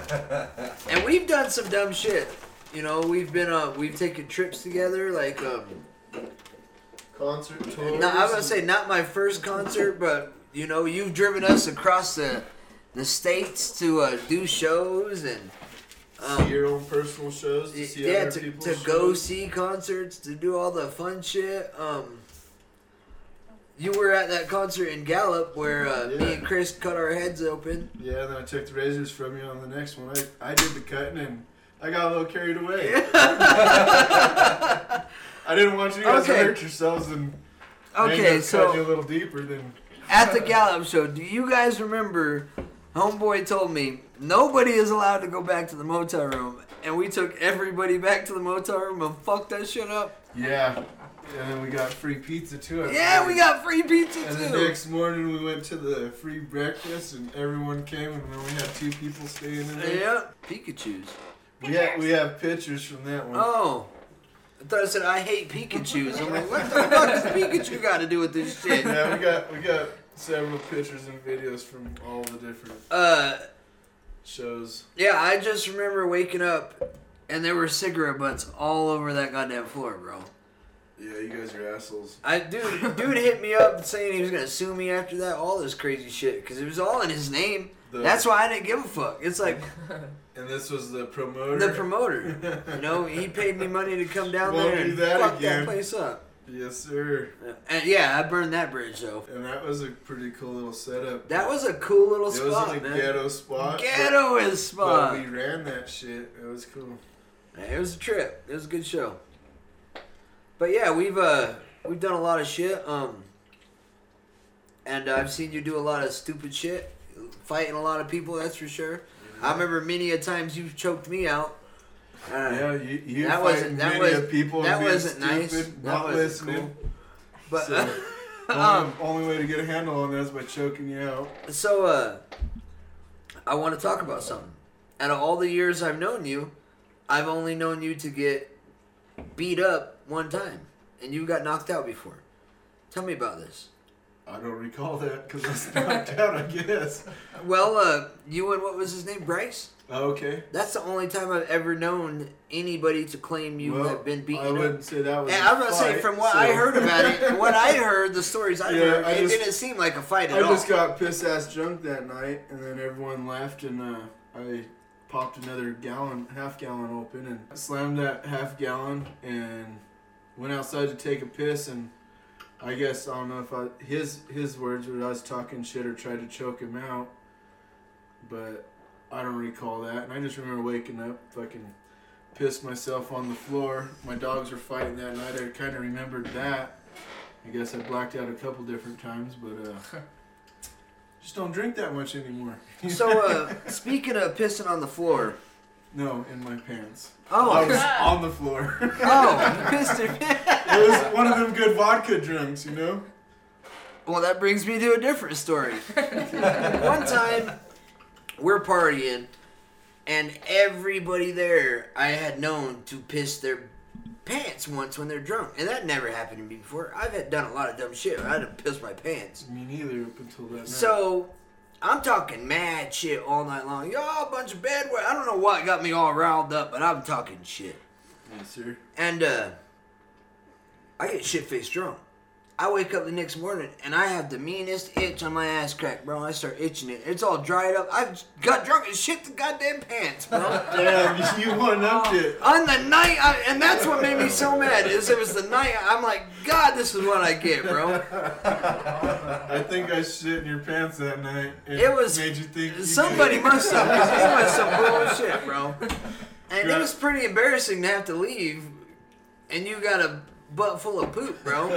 and we've done some dumb shit. You know, we've been uh, we've taken trips together. Like, um, Concert tours. no, I was gonna say not my first concert, but you know, you've driven us across the the states to uh, do shows and. Um, see your own personal shows. To see yeah, other to, people's to shows. go see concerts, to do all the fun shit. Um, you were at that concert in Gallup where uh, me and Chris cut our heads open. Yeah, and then I took the razors from you on the next one. I, I did the cutting and I got a little carried away. I didn't want you guys Okay. to hurt yourselves and Okay, so- cut you a little deeper than At the Gallup show, do you guys remember? Homeboy told me nobody is allowed to go back to the motel room, and we took everybody back to the motel room and fucked that shit up. yeah. And then we got free pizza too. I Yeah, we got free pizza And too. the next morning we went to the free breakfast and everyone came and then we had two people staying in there. Yeah, Pikachu's. We have we have pictures from that one. Oh. I thought it said I hate Pikachu's. I'm like, what the fuck does Pikachu got to do with this shit? Yeah, we got we got several pictures and videos from all the different Uh, shows. yeah, I just remember waking up and there were cigarette butts all over that goddamn floor, bro. Yeah, you guys are assholes. I dude, dude hit me up saying he was gonna sue me after that. All this crazy shit because it was all in his name. The- That's why I didn't give a fuck. It's like And this was the promoter. the promoter. You know, he paid me money to come down Won't there and that fuck again. that place up. Yes, sir. Uh, and yeah, I burned that bridge though. And that was a pretty cool little setup. That was a cool little it spot, was in a man. ghetto spot. but- Ghetto is spot. But we ran that shit. It was cool. It was a trip. It was a good show. But yeah, we've uh we've done a lot of shit. Um, and uh, I've seen you do a lot of stupid shit, fighting a lot of people. That's for sure. I remember many a times you've choked me out. Uh, Yeah, you, you that wasn't that many was of people that wasn't nice. stupid, That not wasn't listening. cool. But So, only, um, only way to get a handle on that is by choking you out. So, uh, I want to talk about something. Out of all the years I've known you, I've only known you to get beat up one time, and you got knocked out before. Tell me about this. I don't recall that because I was knocked out, I guess. Well, uh, you and what was his name, Bryce? Okay. That's the only time I've ever known anybody to claim you Well, have been beaten I wouldn't say that was And I'm gonna say from what so- I heard about it, what I heard, the stories I Yeah, heard, I it just- didn't seem like a fight at I all. I just got piss ass drunk that night, and then everyone left, and uh, I popped another gallon, half gallon open, and slammed that half gallon, and went outside to take a piss, and I guess I don't know if I his his words were I was talking shit or tried to choke him out, but I don't recall that, and I just remember waking up, fucking pissed myself on the floor. My dogs were fighting that night. I kind of remembered that. I guess I blacked out a couple different times, but uh, just don't drink that much anymore. So, uh, speaking of pissing on the floor, no, in my pants. Oh. I was on the floor. Oh, your it was one of them good vodka drinks, you know. Well, that brings me to a different story. One time, we're partying, and everybody there I had known to piss their pants once when they're drunk, and that never happened to me before. I've had done a lot of dumb shit. I had to piss my pants. Me neither up until that night. So, I'm talking mad shit all night long. Y'all a bunch of bad. I don't know what got me all riled up, but I'm talking shit. yes, sir. And uh I get shit faced drunk. I wake up the next morning and I have the meanest itch on my ass crack, bro. I start itching it. It's all dried up. I got drunk and shit the goddamn pants, bro. Damn, you one upped um, it. on the night, I, and that's what made me so mad. Is it was the night I'm like, God, this is what I get, bro. I think I shit in your pants that night. It was made you think you somebody did. must have. It was some bullshit, bro. And it was pretty embarrassing to have to leave, and you got a butt full of poop, bro.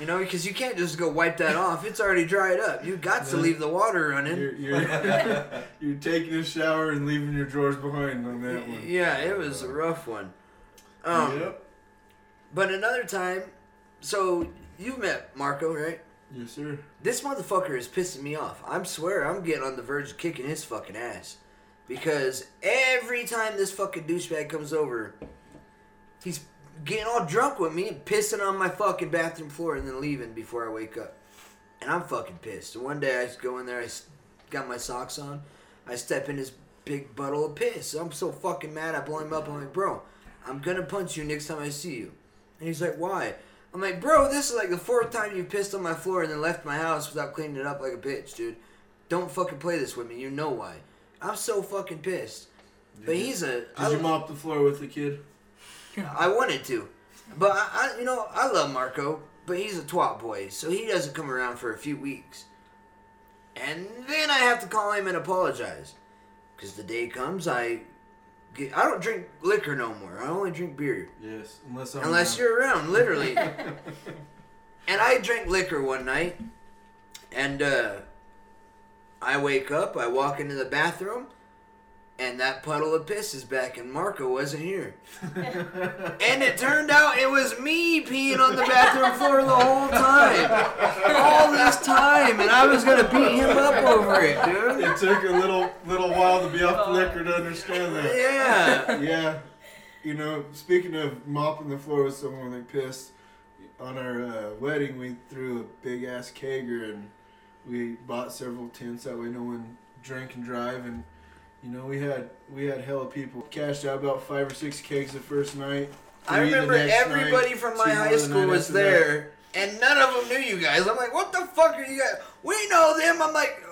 You know, because you can't just go wipe that off. It's already dried up. You got to leave the water running. You're, you're, you're taking a shower and leaving your drawers behind on that one. Yeah, it was a rough one. Um, Yep. But another time, so you've met Marco, right? Yes, sir. This motherfucker is pissing me off. I'm swear I'm getting on the verge of kicking his fucking ass. Because every time this fucking douchebag comes over, he's getting all drunk with me and pissing on my fucking bathroom floor and then leaving before I wake up. And I'm fucking pissed. And one day I just go in there, I got my socks on, I step in his big bottle of piss. I'm so fucking mad, I blow him up. I'm like, bro, I'm gonna punch you next time I see you. And he's like, why? I'm like, bro, this is like the fourth time you pissed on my floor and then left my house without cleaning it up like a bitch, dude. Don't fucking play this with me. You know why. I'm so fucking pissed. But he's a. Did I- you mop the floor with the kid? I wanted to, but I, I, you know, I love Marco, but he's a twat boy, so he doesn't come around for a few weeks, and then I have to call him and apologize, because the day comes I, get, I don't drink liquor no more. I only drink beer, Yes, unless I'm unless around. you're around, literally. and I drank liquor one night, and uh, I wake up, I walk into the bathroom. And that puddle of piss is back, and Marco wasn't here. And it turned out it was me peeing on the bathroom floor the whole time. All this time, and I was gonna beat him up over it, dude. It took a little little while to be off the liquor to understand that. Yeah. Yeah. You know, speaking of mopping the floor with someone that pissed, on our uh, wedding we threw a big ass kegger and we bought several tents that way no one drank and drive and you know we had we had hella people cashed out about five or six kegs the first night. I remember everybody night, from my high school was after that. there, and none of them knew you guys. I'm like, what the fuck are you guys? We know them. I'm like,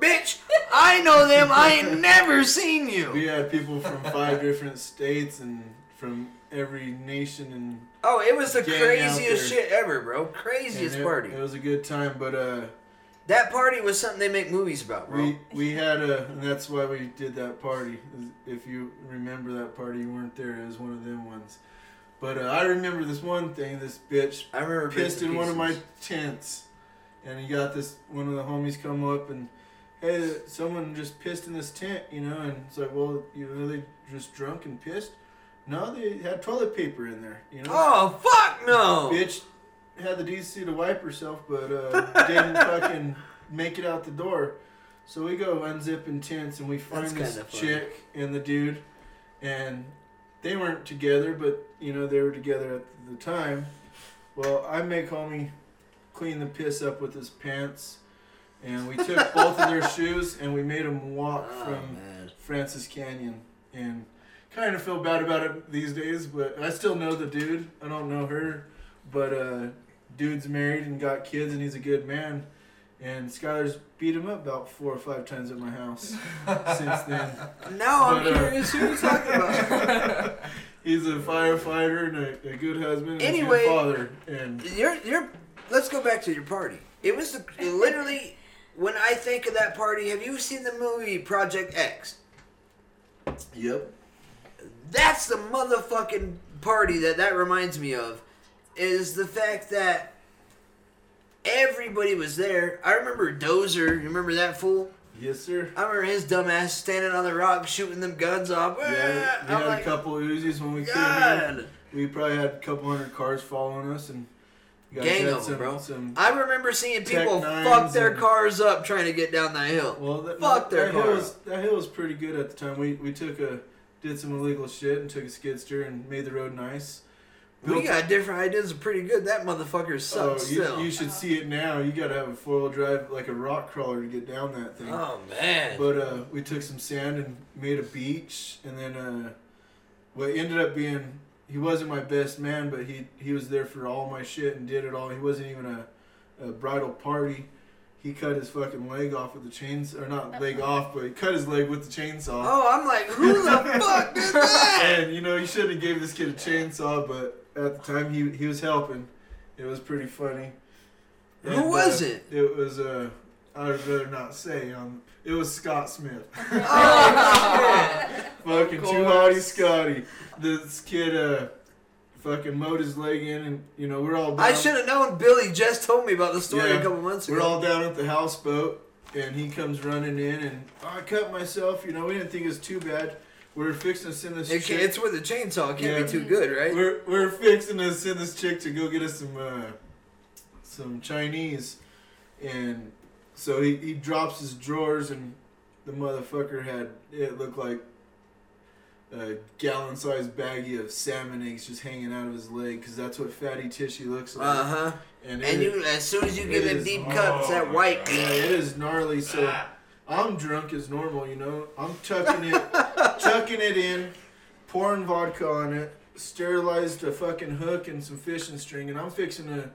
bitch, I know them. I ain't never seen you. We had people from five different states and from every nation and Oh, it was the craziest shit ever, bro. Craziest it- party. It was a good time, but uh, That party was something they make movies about, bro. we we had a, and that's why we did that party. If you remember that party, you weren't there. It was one of them ones. But uh, I remember this one thing. This bitch I remember pissed in one of my tents, and he got this. One of the homies come up and, hey, someone just pissed in this tent, you know. And it's like, well, you know, they just drunk and pissed. No, they had toilet paper in there, you know. Oh fuck no! Bitch had the decency to wipe herself, but uh, didn't fucking make it out the door. So we go unzipping tents and we find That's this chick and the dude, and they weren't together, but you know they were together at the time. Well, I make homie clean the piss up with his pants, and we took both of their shoes and we made them walk Oh, from man. Francis Canyon, and kind of feel bad about it these days. But I still know the dude. I don't know her, but uh, dude's married and got kids, and he's a good man. And Skylar's beat him up about four or five times at my house since then. Now I'm But, uh, curious who you're talking about. He's a firefighter and a, a good husband and Anyway, a good father. And You're you're. Let's go back to your party. It was the, literally when I think of that party. Have you seen the movie Project X? yep, That's the motherfucking party that that reminds me of. Is the fact that everybody was there. I remember Dozer. You remember that fool? yes sir. I remember his dumbass standing on the rock shooting them guns off. Yeah, we I'm had like, a couple Uzis when we came in. We probably had a couple hundred cars following us, and Gang had of 'em, some, bro. Some I remember seeing people fuck their cars up trying to get down that hill. Well, that, fuck their that hill cars. was that hill was pretty good at the time. We we took a did some illegal shit and took a skidster and made the road nice. We Built- got different ideas. Are pretty good. That motherfucker Oh, sucks you, still. you should see it now. You got to have a four wheel drive like a rock crawler to get down that thing. Oh, man. But uh, we took some sand and made a beach, and then uh, what ended up being he wasn't my best man, but he he was there for all my shit and did it all. He wasn't even a, a bridal party. He cut his fucking leg off with the chainsaw, or not leg off, but he cut his leg with the chainsaw. Oh, I'm like, who the fuck did that? And you know, you shouldn't have gave this kid a chainsaw, but at the time he he was helping. It was pretty funny. Who was uh, it? It was uh, I'd rather not say. Um, it was Scott Smith. Oh, fucking too course. hotty Scotty. This kid uh, fucking mowed his leg in, and you know we're all. Down. I should have known. Billy just told me about the story Yeah, a couple months ago. We're all down at the houseboat, and he comes running in, and "Oh, I cut myself. You know, we didn't think it was too bad. We are fixing to send this. It chick- it's with a chainsaw. It can't Yeah. be too good, right? We're we're fixing to send this chick to go get us some uh, some Chinese, and so he, he drops his drawers, and the motherfucker had it looked like a gallon sized baggie of salmon eggs just hanging out of his leg, because that's what fatty tissue looks like. Uh huh. And, And you, as soon as you get is- deep cuts, that white. yeah, it is gnarly. So I'm drunk as normal, you know. I'm chucking it, chucking it in, pouring vodka on it, sterilized a fucking hook and some fishing string, and I'm fixing to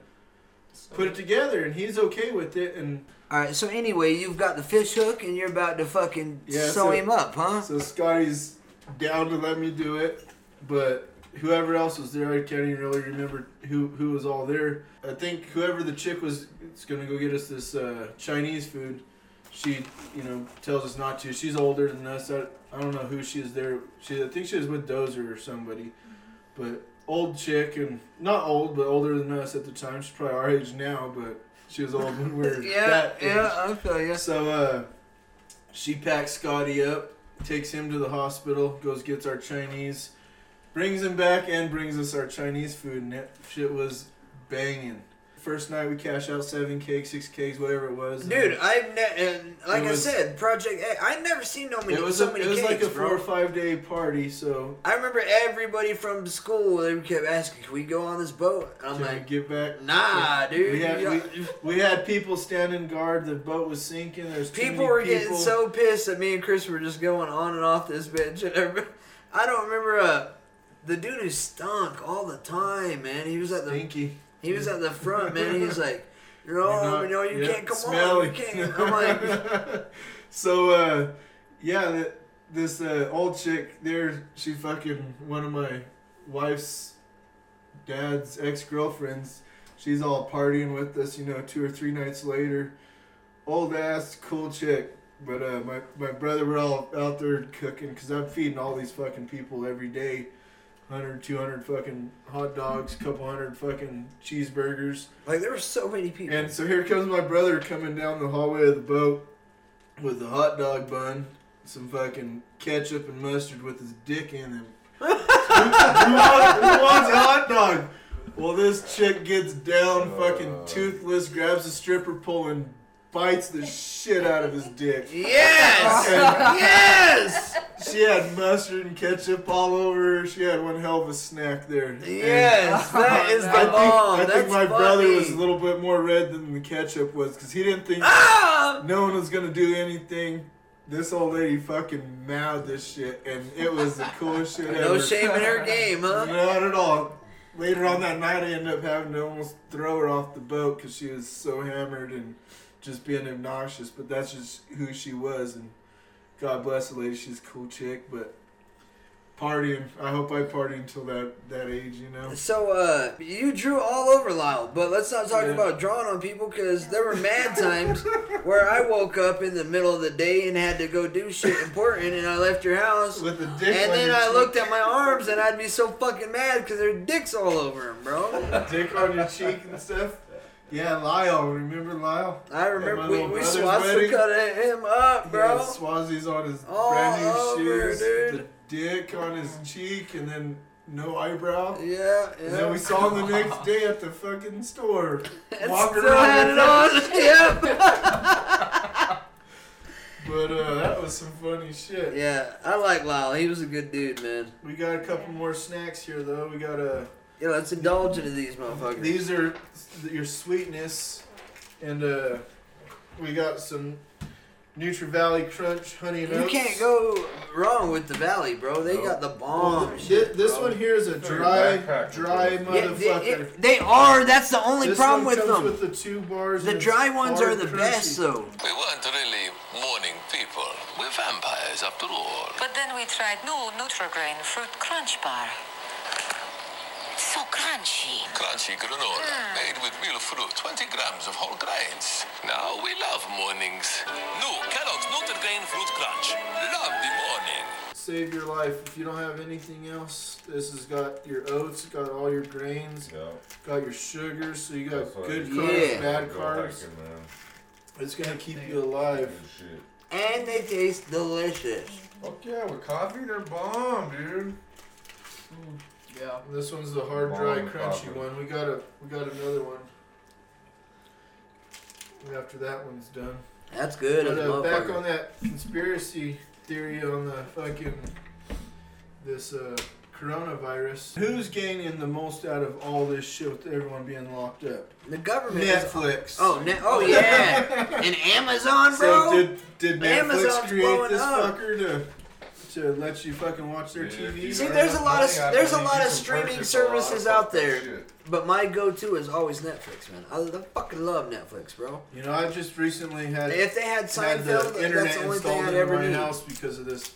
put it together. And he's okay with it. And All right. So anyway, you've got the fish hook, and you're about to fucking yeah, sew so- him up, huh? So Scotty's down to let me do it, but whoever else was there, I can't even really remember who who was all there. I think whoever the chick was is gonna go get us this uh, Chinese food. She, you know, tells us not to. She's older than us. I, I don't know who she is there. She, I think she was with Dozer or somebody, but old chick and not old, but older than us at the time. She's probably our age now, but she was old when we were Yeah, that age. yeah, I feel ya. So uh, she packs Scotty up, takes him to the hospital, goes gets our Chinese, brings him back, and brings us our Chinese food, and that shit was banging. First night we cash out seven cakes, six cakes, whatever it was. Dude, I've ne- and like It I said, Project A. I never seen no many it was so a, many it was cakes, like a bro. four or five day party. So I remember everybody from school. They kept asking, "Can we go on this boat?" And I'm Can like, get back. Nah, dude. We had, we, we had people standing guard. The boat was sinking. There's People were people. getting so pissed that me and Chris were just going on and off this bitch. And I don't remember uh, the dude who stunk all the time, man. He was at the Stinky. He was at the front, man. He was like, you know, You're not- you know, you yeah, can't come smelly. on, you can't. I'm like, so uh, yeah, this uh, old chick there, she fucking one of my wife's dad's ex girlfriends. She's all partying with us, you know, two or three nights later. Old ass, cool chick. But uh, my my brother, we're all out there cooking because I'm feeding all these fucking people every day. 100, 200 fucking hot dogs, couple hundred fucking cheeseburgers. like there were so many people. And so here comes my brother coming down the hallway of the boat with a hot dog bun, some fucking ketchup and mustard with his dick in him. who, who wants, who wants a hot dog? Well, this chick gets down, fucking uh. toothless, grabs a stripper pole and bites the shit out of his dick. Yes! Yes! She had mustard and ketchup all over her. She had one hell of a snack there. Yes, And that is the I think, bomb. I think That's my brother was a little bit more red than the ketchup was because he didn't think Ah! no one was gonna do anything. This old lady fucking mouthed this shit, and it was the coolest shit ever. No shame in her game, huh? Not at all. Later on that night, I ended up having to almost throw her off the boat because she was so hammered and just being obnoxious. But that's just who she was, and God bless the lady. She's a cool chick, but partying. I hope I party until that that age, you know. So, uh, you drew all over Lyle, but let's not talk Yeah. about drawing on people because there were mad times where I woke up in the middle of the day and had to go do shit important, and I left your house. With the dick and then I cheek. looked at my arms and I'd be so fucking mad because there were dicks all over them, bro. Dick on your cheek and stuff. Yeah, Lyle. Remember Lyle? I remember we, we swastika him up, He bro. had Swazies on his All brand new over, shoes, dude. the dick on his cheek, and then no eyebrow. Yeah, yeah. And then we saw him the next day at the fucking store. And walking still around had it on. that. Yep. But uh, that was some funny shit. yeah, I like Lyle. He was a good dude, man. We got a couple more snacks here though. We got a. Yeah, let's indulge into these motherfuckers. These are your sweetness, and uh, we got some Nature Valley Crunch Honey and You Oats. can't go wrong with the Valley, bro. They got the Well, bomb. thi- shit, this bro. one here is a dry, dry Yeah, motherfucker. they, it- they are. That's the only This problem one with comes them. with the two bars. the and it's dry ones hard are the crunchy. best, though. We weren't really morning people. We're vampires after all. But then we tried new Nutri-Grain Fruit Crunch Bar. So crunchy. Crunchy granola, hmm. made with real fruit, 20 grams of whole grains. Now we love mornings. New Kellogg's Nutri-Grain Fruit Crunch. Love the morning. Save your life. If you don't have anything else, this has got your oats, got all your grains, got your sugars, so you got That's good carbs, Yeah. bad carbs. hiking. It's gonna keep you alive. And they taste delicious. Fuck yeah, with coffee, they're bomb, dude. Mm. Yeah. This one's the hard, dry, Bomb crunchy coffee. one. We got a, we got another one. After that one's done. That's good But, uh, back on that conspiracy theory on the fucking this uh, coronavirus. Who's gaining the most out of all this shit with everyone being locked up? The government. is- Netflix. Oh, ne- oh yeah. and Amazon, bro. So did did Netflix Amazon's create this up. fucker to to let you fucking watch their TV? See, there's a lot of there's a lot of streaming services out there, but my go-to is always Netflix, man. I, I fucking love Netflix, bro. You know, I just recently had If they had Seinfeld, the that's internet the only thing installed I'd in ever my need. house because of this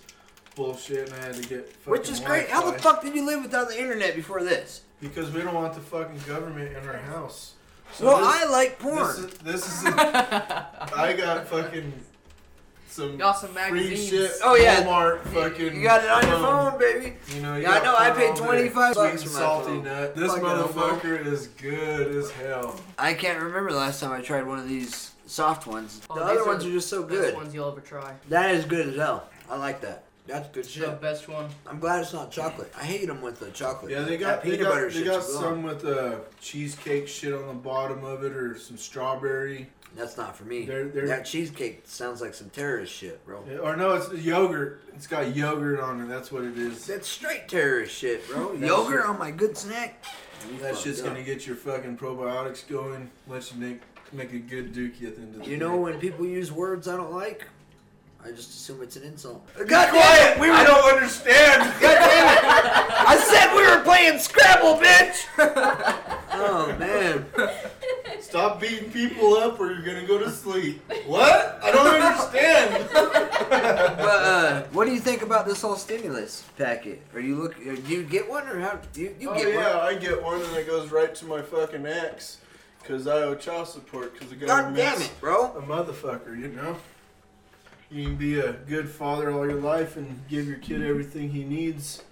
bullshit, and I had to get Which is great. How the fuck did you live without the internet before this? Because we don't want the fucking government in our house. Well, I like porn. This is, this is a, I got fucking some, Got some free shit. Oh, yeah. Walmart fucking. You got it on your phone, baby. You know, you Yeah, I know, I paid 25 Sweet bucks for my salty phone. nut. This Fucking homo. motherfucker is good as hell. I can't remember the last time I tried one of these soft ones. Oh, the other are ones are just so good. best good. ones you'll ever try. That is good as hell. I like that. That's good The shit. best one. I'm glad it's not chocolate. I hate them with the chocolate. Yeah, they That got they peanut got, butter they got some with uh, cheesecake shit on the bottom of it or some strawberry. That's not for me. They're- they're- that cheesecake sounds like some terrorist shit, bro. Or no, it's yogurt. It's got yogurt on it. That's what it is. That's straight terrorist shit, bro. Yogurt shit- on my good snack. You That shit's up. gonna get your fucking probiotics going. Let you make make a good dookie at the end of the You day. know when people use words I don't like, I just assume it's an insult. God quiet! We were. I don't understand. God damn it! I said we were playing Scrabble, bitch. oh man. Stop beating people up, or you're gonna go to sleep. What? I don't understand. But uh, what do you think about this whole stimulus packet? Are you look? uh, Do you get one or how? You, you oh get yeah, one? I get one, and it goes right to my fucking ex, cause I owe child support, cause the God damn it, bro! a motherfucker. You know. You can be a good father all your life and give your kid everything he needs,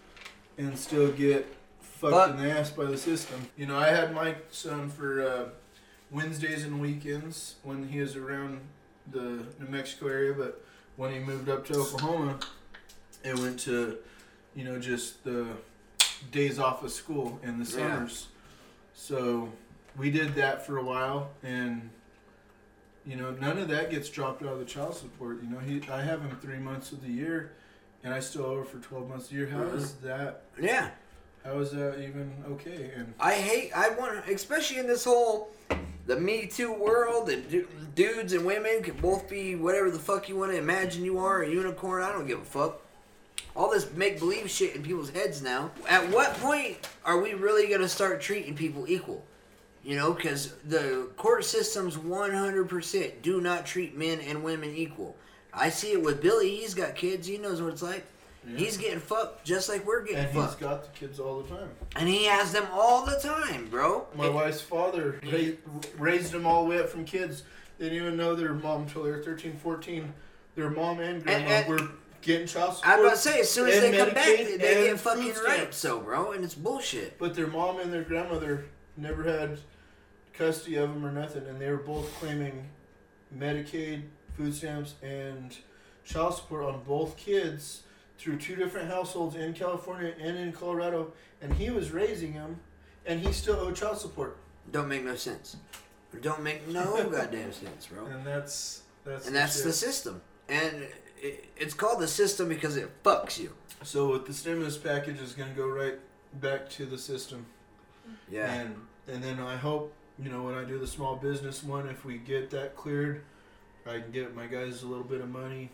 and still get fucked But- in the ass by the system. You know, I had my son for uh, Wednesdays and weekends when he was around the New Mexico area, but when he moved up to Oklahoma, it went to, you know, just the days off of school in the Yeah. summers. So we did that for a while, and you know, none of that gets dropped out of the child support. You know, he I have him three months of the year, and I still owe her for twelve months a year. How Mhm. is that? Yeah. How is that even okay? And I hate. I want, especially in this whole the Me Too world, and du- dudes and women can both be whatever the fuck you want to imagine you are, a unicorn. I don't give a fuck. All this make believe shit in people's heads now. At what point are we really gonna start treating people equal? You know, because the court systems 100% do not treat men and women equal. I see it with Billy. He's got kids. He knows what it's like. He's getting fucked just like we're getting fucked. and he's fucked. got the kids all the time. And he has them all the time, bro. My wife's father ra- raised them all the way up from kids. They didn't even know their mom until they were 13, 14. Their mom and grandma and- were getting child support. I was about to say, as soon as and they come back, they, they get fucking stamps. so bro, and it's bullshit. But their mom and their grandmother never had custody of them or nothing, and they were both claiming Medicaid, food stamps, and child support on both kids through two different households in California and in Colorado, and he was raising them, and he still owed child support. Don't make no sense. Don't make no goddamn sense, bro. And that's that's and that's the system. And it, it's called the system because it fucks you. So with the stimulus package is going to go right back to the system. Yeah. And and then I hope you know when I do the small business one, if we get that cleared, I can get my guys a little bit of money.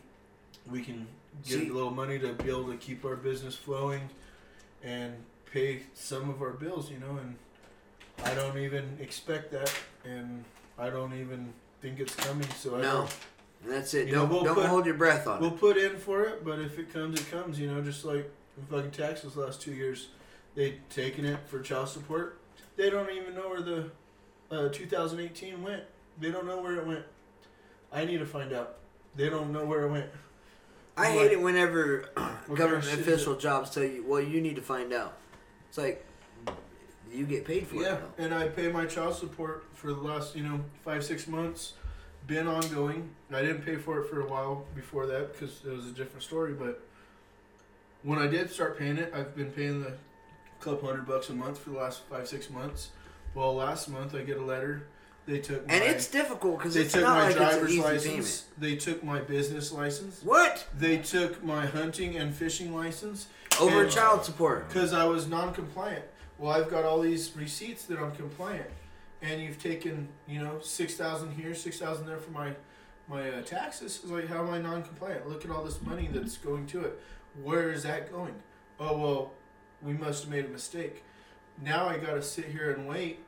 We can get See- a little money to be able to keep our business flowing, and pay some of our bills. You know, and I don't even expect that, and I don't even think it's coming. So I No. don't. That's it. You Don't we'll don't put- hold your breath on We'll it. put in for it, but if it comes, it comes. You know, just like the fucking taxes last two years, they taken it for child support. They don't even know where the uh, 2018 went. They don't know where it went. I need to find out. They don't know where it went. I hate it whenever what kind of government official jobs tell you, well, you need to find out. It's like, you get paid for Yeah, it. though. and I pay my child support for the last, you know, five six months. Been ongoing. I didn't pay for it for a while before that because it was a different story. But when I did start paying it, I've been paying the couple hundred bucks a month for the last five six months. Well, last month I get a letter. They took And my, it's difficult 'cause they it's took not my like driver's license. They took my business license. What? They took my hunting and fishing license Over and- child support. because I was non-compliant. Well, I've got all these receipts that I'm compliant, and you've taken you know six thousand here, six thousand there for my my uh, taxes. It's like how am I non-compliant? Look at all this money that's going to it. Where is that going? Oh well, we must have made a mistake. Now I got to sit here and wait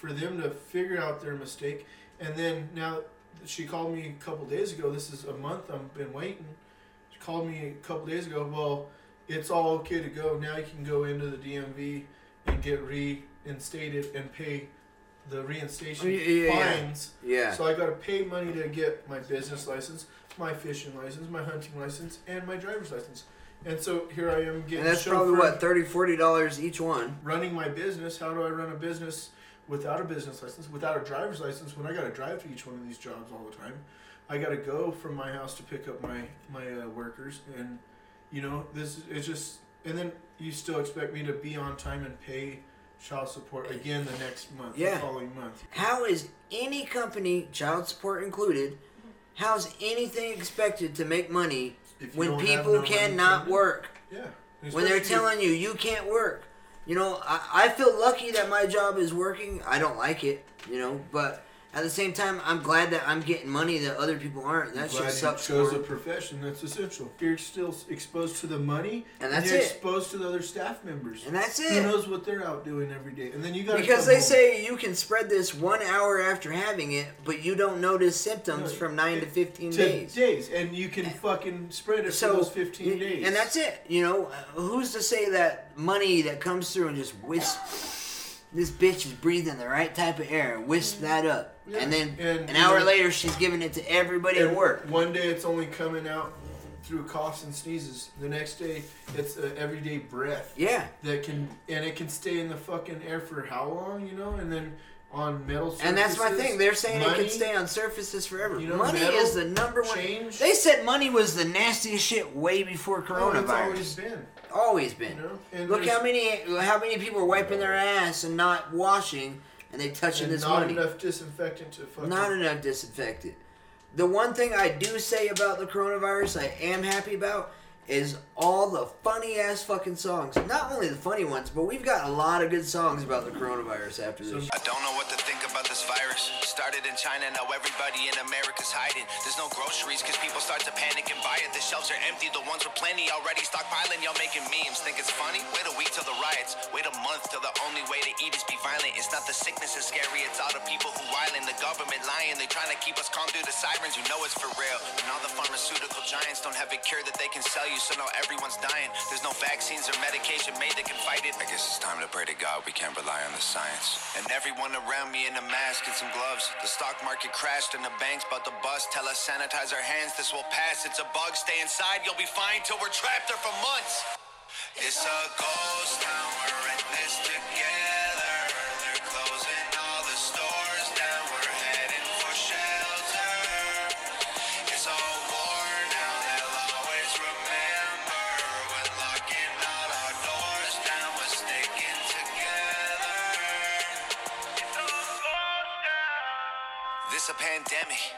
for them to figure out their mistake, and then now she called me a couple days ago. This is a month I've been waiting. She called me a couple days ago. Well, it's all okay to go. Now you can go into the DMV and get reinstated and pay the reinstation Oh, yeah, yeah, yeah. fines. Yeah. So I got to pay money to get my business license, my fishing license, my hunting license, and my driver's license. And so here I am getting. And that's probably what, 30 $40 each one. Running my business. How do I run a business without a business license, without a driver's license? When I got to drive to each one of these jobs all the time, I got to go from my house to pick up my my uh, workers, and you know this is it's just. And then you still expect me to be on time and pay child support again the next month, Yeah. the following month. How is any company, child support included, how's anything expected to make money when people no cannot work? Yeah. When they're telling you you can't work. You know, I, I feel lucky that my job is working. I don't like it, you know, but at the same time, I'm glad that I'm getting money that other people aren't. That shit sucks. Chose a profession that's essential. You're still exposed to the money, And that's you're it. exposed to the other staff members, And that's it. Who knows what they're out doing every day? And then you got Because they say you can spread this one hour after having it, but you don't notice symptoms No, from nine to fifteen days. days. days, and you can fucking spread it So for those fifteen days. and that's it. You know, uh, who's to say that money that comes through and just wisp? This bitch is breathing the right type of air. Wisp that up, Yeah, and then and, an hour know- later she's giving it to everybody at work. One day it's only coming out through coughs and sneezes. The next day it's a everyday breath. Yeah. That can and it can stay in the fucking air for how long, you know? And then on metal surfaces. And that's my thing. They're saying it can stay on surfaces forever. You know, money is the number one. change. They said money was the nastiest shit way before Oh, coronavirus. it's always been. Always been. You know? Look how many how many people are wiping their ass and not washing, and they touching and this not money. enough disinfectant to fucking Not enough disinfectant. The one thing I do say about the coronavirus, I am happy about, is all the funny ass fucking songs. Not only the funny ones, but we've got a lot of good songs about the coronavirus after this. I don't know what to think about this virus. Started in China, now everybody in America's hiding. There's no groceries because people start to panic and buy it. The shelves are empty, the ones with plenty already stockpiling. Y'all making memes. Think it's funny? Wait a week till the riots. Wait a month till the only way to eat is be violent. It's not the sickness that's scary, it's all the people who wildin'. The government lying, they trying to keep us calm through the sirens. You know it's for real. And all the pharmaceutical giants don't have a cure that they can sell you, so now everyone's dying. There's no vaccines or medication made that can fight it. I guess it's time to pray to God we can't rely on the science. And everyone around me in a mask and some gloves. The stock market crashed and the bank's about to bust. Tell us sanitize our hands, this will pass. It's a bug, stay inside, you'll be fine till we're trapped there for months. It's a ghost town, we're in this together. A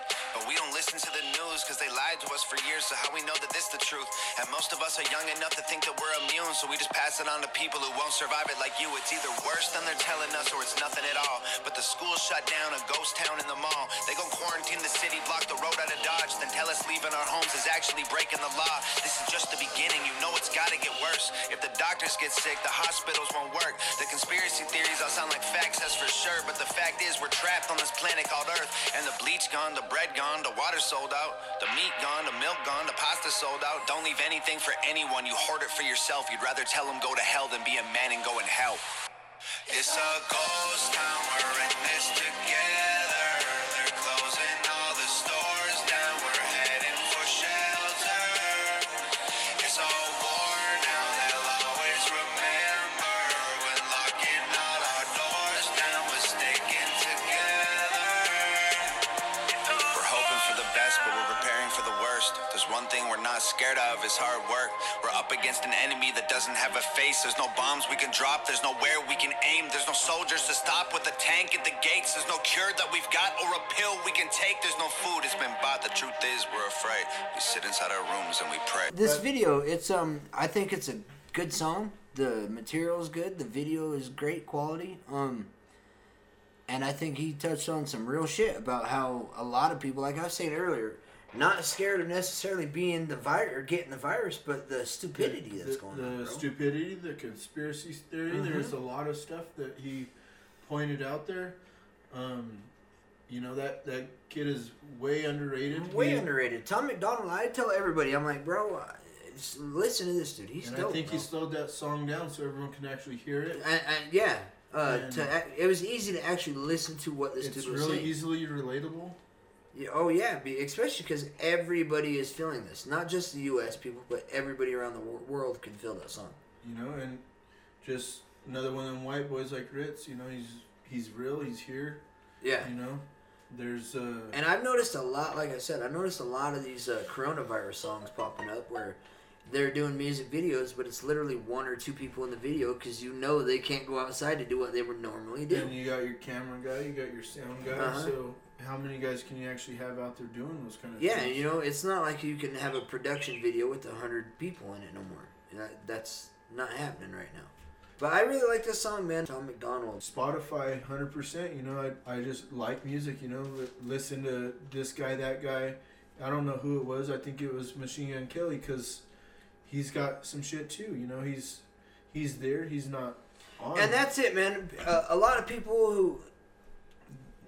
listen to the news because they lied to us for years. So how we know that this is the truth? And most of us are young enough to think that we're immune, so we just pass it on to people who won't survive it like you. It's either worse than they're telling us, or it's nothing at all. But the school shut down, a ghost town in the mall. They gon' quarantine the city, block the road out of Dodge, then tell us leaving our homes is actually breaking the law. This is just the beginning. You know it's gotta get worse. If the doctors get sick, the hospitals won't work. The conspiracy theories all sound like facts, that's for sure. But the fact is, we're trapped on this planet called Earth. And the bleach gone, the bread gone, the water sold out, the meat gone, the milk gone, the pasta sold out. Don't leave anything for anyone. You hoard it for yourself. You'd rather tell them go to hell than be a man and go and help. It's a ghost town. We're in this together. Of is hard work. We're up against an enemy that doesn't have a face. There's no bombs we can drop. There's nowhere we can aim. There's no soldiers to stop with a tank at the gates. There's no cure that we've got or a pill we can take. There's no food. It's been bought. The truth is, we're afraid. We sit inside our rooms and we pray. This video, it's um, I think it's a good song. The material is good. The video is great quality. Um, and I think he touched on some real shit about how a lot of people, like I was saying earlier, not scared of necessarily being the virus or getting the virus, but the stupidity that's going the on. Bro. stupidity, the conspiracy theory. Mhm. There's a lot of stuff that he pointed out there. Um, you know that that kid is way underrated. Way He- underrated. Tom MacDonald, I tell everybody, I'm like, bro, uh, just listen to this dude. He's and dope. I think bro. he slowed that song down so everyone can actually hear it. And, and yeah, uh, to it was easy to actually listen to what this dude was really saying. easily relatable. Yeah, oh yeah, be, especially because everybody is feeling this. Not just the U.S. people, but everybody around the wor- world can feel that song. You know, and just another one of them white boys like Ritz. You know, he's he's real. He's here. Yeah. You know, there's uh. And I've noticed a lot, like I said, I've noticed a lot of these uh, coronavirus songs popping up where they're doing music videos, but it's literally one or two people in the video because you know they can't go outside to do what they would normally do. And you got your camera guy, you got your sound guy. Uh-huh. So how many guys can you actually have out there doing those kind of Yeah, things? you know, it's not like you can have a production video with a hundred people in it no more. That, that's not happening right now. But I really like this song, man. Tom MacDonald. Spotify, hundred percent. You know, I, I just like music. You know, listen to this guy, that guy. I don't know who it was. I think it was Machine Gun Kelly because he's got some shit too. You know, he's he's there. He's not on. And that's it, man. Uh, a lot of people who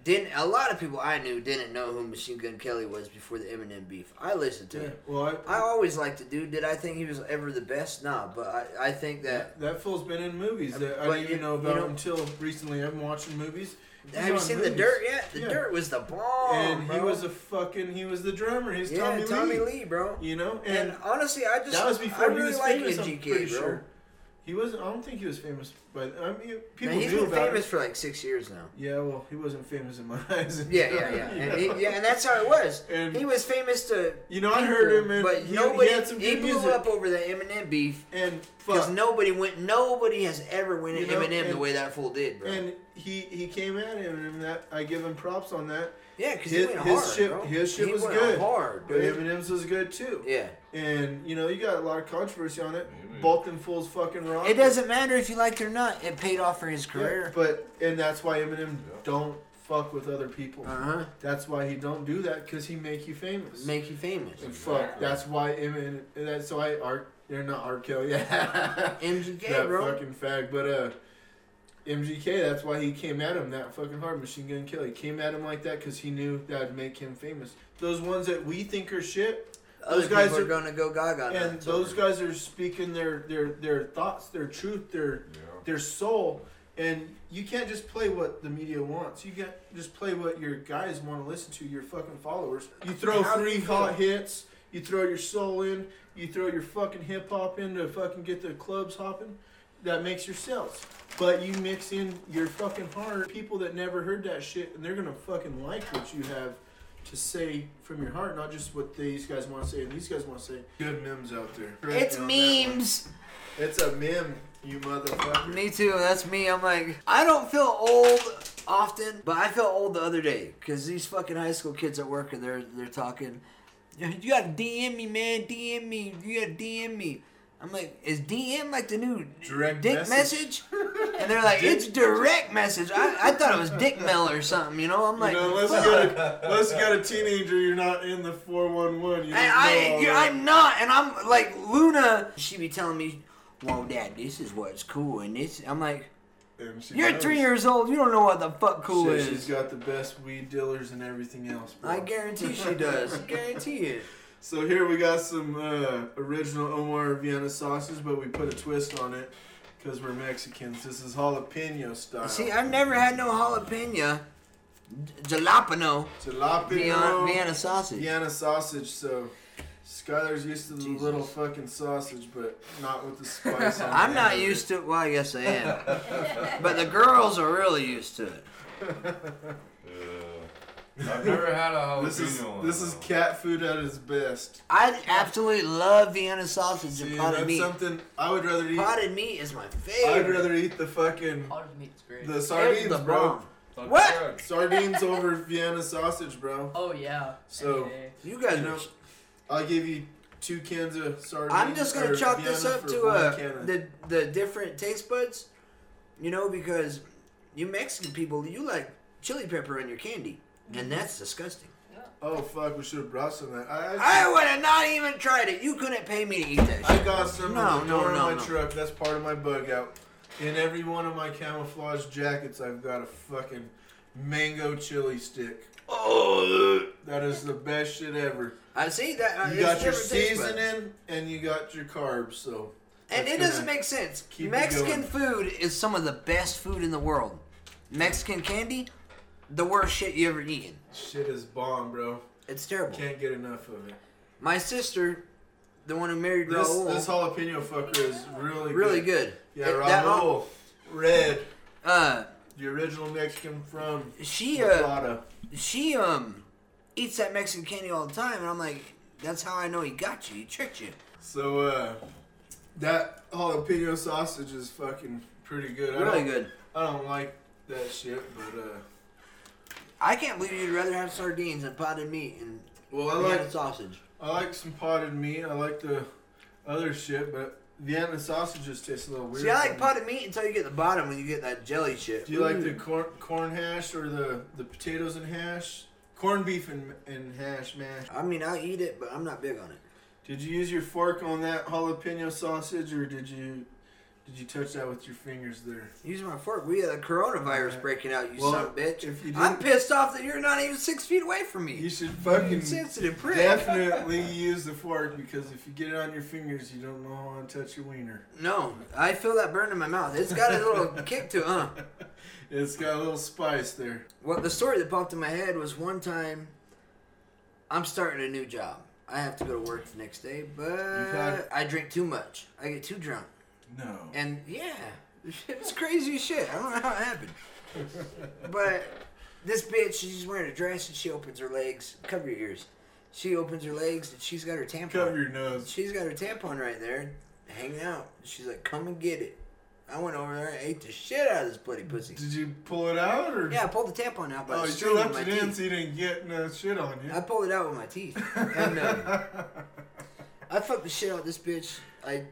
didn't, a lot of people I knew didn't know who Machine Gun Kelly was before the Eminem beef. I listened to Yeah, it. well, I, I always liked the dude. Did I think he was ever the best? Nah, but I, I think that. that fool's been in movies uh, that I didn't you- even know you about know- until recently. I've been watching movies. He's Have you seen the. Dirt yet? The Yeah. Dirt was the bomb. and he bro. was a fucking he was the drummer. He's yeah, Tommy, Tommy Lee. Lee, bro. You know, And, and, honestly, I just that was before I he really like MGK, bro. sure. He wasn't. I don't think he was famous, but I mean, people Man, he's knew been about famous him. for like six years now. Yeah, well, he wasn't famous in my eyes. Yeah, yeah, yeah, and, he, yeah, and that's how it was. And- he was famous to You know, I heard him, and but he- he nobody. had some good blew music. up over the Eminem beef, and because nobody went. Nobody has ever went You at know, Eminem the way that fool did, bro. And he he came at him, and that I give him props on that. yeah, because he His, his hard, shit, bro. his shit He was good. hard, but. Eminem's was good too. Yeah. And you know, you got a lot of controversy on it. Both them fools fucking rock. It doesn't matter if you liked it or not. It paid off for his Yeah, career. but and that's why Eminem don't fuck with other people. Uh-huh. That's why he don't do that because he make you famous. Make you famous. And fuck. That's why Eminem. and That's why Art. They're not R. Kelly. Yeah. MGK, that bro. fucking fag. But uh, MGK. That's why he came at him that fucking hard. Machine Gun Kelly came at him like that because he knew that'd make him famous. Those ones that we think are shit. Other Those guys are are gonna go gaga. and those over. guys are speaking their their their thoughts, their truth, their their soul. And you can't just play what the media wants. You can't just play what your guys want to listen to. Your fucking followers. You throw How three you hot hits. You throw your soul in. You throw your fucking hip hop in to fucking get the clubs hopping. That makes your sales. But you mix in your fucking heart. People that never heard that shit, and they're gonna fucking like what you have to say from your heart, not just what these guys want to say and these guys want to say. Good memes out there. It's On that one. memes. It's a meme, you motherfucker. Me too. That's me. I'm like, I don't feel old often, but I felt old the other day because these fucking high school kids at work and they're they're talking. You gotta DM me, man. DM me. You gotta DM me. I'm like, is DM like the new Direct dick message? message? And they're like, it's direct message. I, I thought it was dick mail or something. You know, I'm like, you know, unless, you got a, unless you got a teenager, you're not in the 411. You I, I, all you're- that. I'm not, and I'm like Luna. She be telling me, "Well, Dad, this is what's cool," and this. I'm like, "You're knows. three years old. You don't know what the fuck cool Shit, is." She's got the best weed dealers and everything else. Bro. I guarantee she does. guarantee it. So here we got some uh, original Armour Vienna sausage, but we put a twist on it because we're Mexicans. This is jalapeno style. See, I've never had no jalapeno, jalapeno, Jalapeno Vienna, Vienna sausage. Vienna sausage. So Skylar's used to the little fucking sausage, but not with the spice. on I'm not used it. to. Well, I guess I am, but the girls are really used to it. I've never had a This is jalapeno one, this is cat food at its best. I absolutely love Vienna sausage See, and potted that's meat. something I would rather eat. Potted meat is my favorite. I'd rather eat the fucking Potted meat's great. the sardines, the bro. bomb. What? Sardines over Vienna sausage, bro. Oh yeah. So Any day. You guys you know, are- I'll give you two cans of sardines. I'm just gonna or chalk this Vienna up for to one uh, can of- the the different taste buds, you know, because you Mexican people you like chili pepper in your candy, and that's disgusting. Oh fuck, we should have brought some of that. I, I would have not even tried it. You couldn't pay me to eat that. I shit. got some No, in the no, door no, of my no. truck. That's part of my bug out. In every one of my camouflage jackets, I've got a fucking mango chili stick. Oh, that is the best shit ever. I see that. Uh, You it's got your different taste buds. seasoning and you got your carbs, so. And that's it doesn't gonna make sense. keep it Mexican food is some of the best food in the world. Mexican candy, the worst shit you ever eaten. Shit is bomb, bro. It's terrible. Can't get enough of it. My sister, the one who married This, Raul, this jalapeno fucker is really really good. good. Yeah, It- Raul. Red. Uh, The original Mexican from she uh, she um eats that Mexican candy all the time, and I'm like, that's how I know he got you. He tricked you. So uh, that jalapeno sausage is fucking pretty good. I Really don't- good. I don't like that shit, but uh, I can't believe you'd rather have sardines and potted meat and well, I Vienna like sausage. I like some potted meat. I like the other shit, but the Vienna sausages taste a little weird. See, I like potted meat until you get the bottom when you get that jelly shit. Do you like the corn corn hash or the the potatoes and hash? Corned beef and, and hash mash. I mean, I eat it, but I'm not big on it. Did you use your fork on that jalapeno sausage, or did you did you touch that with your fingers there? Using my fork. We had a coronavirus breaking out, you Well, son of a bitch. if you I'm pissed off that you're not even six feet away from me. You should fucking sensitive prick. definitely use the fork because if you get it on your fingers, you don't know how to touch your wiener. No, I feel that burn in my mouth. It's got a little kick to it, huh? It's got a little spice there. Well, the story that popped in my head was one time I'm starting a new job. I have to go to work the next day, but I drink too much. I get too drunk. No. And yeah, it was crazy shit. I don't know how it happened. But this bitch, she's wearing a dress and she opens her legs. Cover your ears. She opens her legs and she's got her tampon. Cover your nose. She's got her tampon right there, hanging out. She's like, "Come and get it." I went over there and ate the shit out of this bloody pussy. Did you pull it out or? Yeah, I pulled the tampon out by Oh, you still left it in so you didn't get no shit on you. I pulled it out with my teeth. And um, I fucked the shit out of this bitch. I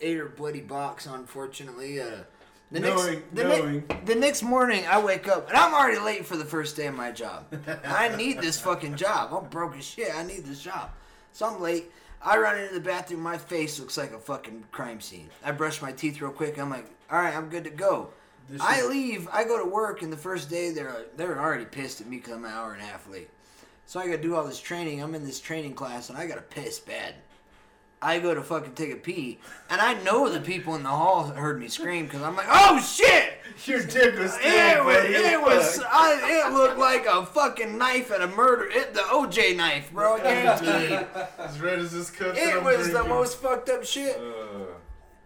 ate her bloody box, unfortunately. Uh, the Knowing- next, the, knowing. the next morning, I wake up and I'm already late for the first day of my job. I need this fucking job. I'm broke as shit. I need this job. So I'm late. I run into the bathroom. My face looks like a fucking crime scene. I brush my teeth real quick. I'm like, all right, I'm good to go. This I is- leave. I go to work, and the first day they're they're already pissed at me because I'm an hour and a half late. So I got to do all this training. I'm in this training class, and I got to piss bad. I go to fucking take a pee, and I know the people in the hall heard me scream because I'm like, "Oh shit!" Your dick was still It was. It was. I, it looked like a fucking knife at a murder. It the OJ knife, bro. I guarantee. As red as this cup. It was the most fucked up shit.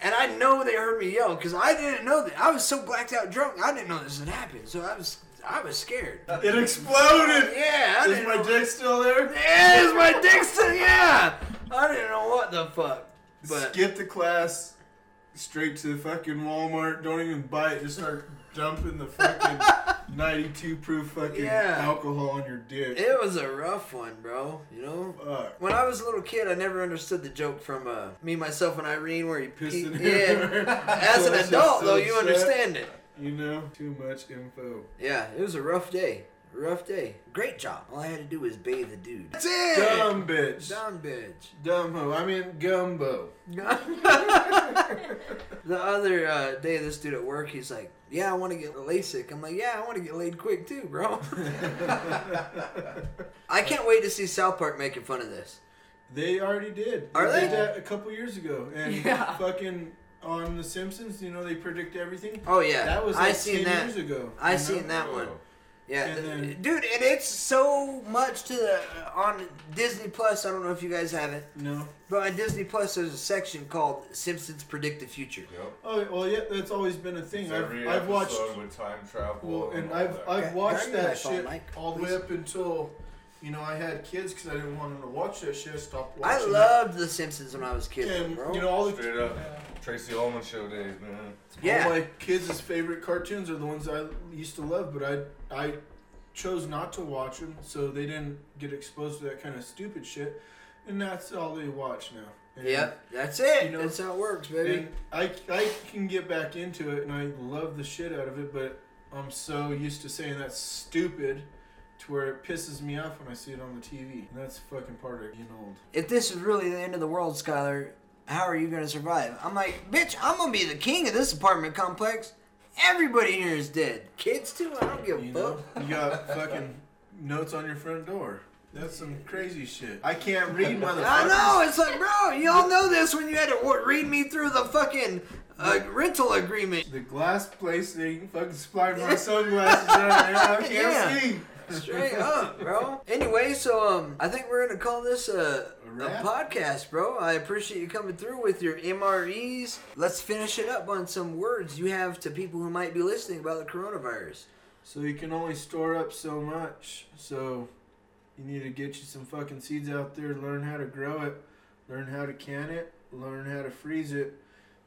And I know they heard me yell because I didn't know that. I was so blacked out drunk. I didn't know this had happened. So I was, I was scared. It exploded. Yeah, I Is my know- dick still there? Yeah, is my dick still? Yeah. I didn't know what the fuck. But Skip the class, straight to the fucking Walmart. Don't even buy it. Just start dumping the fucking 92 proof fucking Yeah. alcohol on your dick. It was a rough one, bro. You know, Fuck. when I was a little kid, I never understood the joke from uh, me, myself, and Irene, where he Pissing pee- yeah. As an adult, so though, you upset. understand it. You know, too much info. Yeah, it was a rough day. A rough day. Great job. All I had to do was bathe the dude. That's it. Dumb bitch. Dumb bitch. Dumb hoe. I mean, gumbo. The other uh, day, this dude at work, he's like, "Yeah, I want to get LASIK." I'm like, "Yeah, I want to get laid quick too, bro." I can't wait to see South Park making fun of this. They already did. Are they? did that a couple years ago, and Yeah. fucking on The Simpsons, you know, they predict everything. Oh yeah, that was I like seen 10 that. years ago. I you know? seen that one. Yeah, And then- dude, and it's so much to the uh, on Disney Plus. I don't know if you guys have it. No. But on Disney Plus, there's a section called Simpsons Predict the Future. Oh well, yeah, that's always been a thing. I've, Every I've watched. episode with time travel. Well, and all I've that. I've Okay. watched Turn your that shit Mike, all the way up until, you know, I had kids because I didn't want them to watch that shit. I stopped I watching. loved The Simpsons when I was a kid, And, bro. you know, all the Straight up. Tracey Ullman show days, man. Yeah. All my kids' favorite cartoons are the ones I used to love, but I I chose not to watch them, so they didn't get exposed to that kind of stupid shit, and that's all they watch now. And, Yep, that's it. You know, that's how it works, baby. And I I can get back into it, and I love the shit out of it, but I'm so used to saying that's stupid. To where it pisses me off when I see it on the TV. And that's fucking part of getting old. if this is really the end of the world, Skylar, how are you gonna survive? I'm like, bitch, I'm gonna be the king of this apartment complex. Everybody here is dead. Kids too. I don't give a You fuck. you got fucking notes on your front door. That's some crazy shit. I can't read, motherfucker. I know. It's like, bro, you all know this when you had to read me through the fucking uh, rental agreement. The glass placing fucking supplied my sunglasses now. I can't Yeah. see. Straight up, bro. Anyway, so um, I think we're gonna call this a, a podcast, bro. I appreciate you coming through with your MREs. Let's finish it up on some words you have to people who might be listening about the coronavirus. So you can only store up so much. So you need to get you some fucking seeds out there, learn how to grow it, learn how to can it, learn how to freeze it.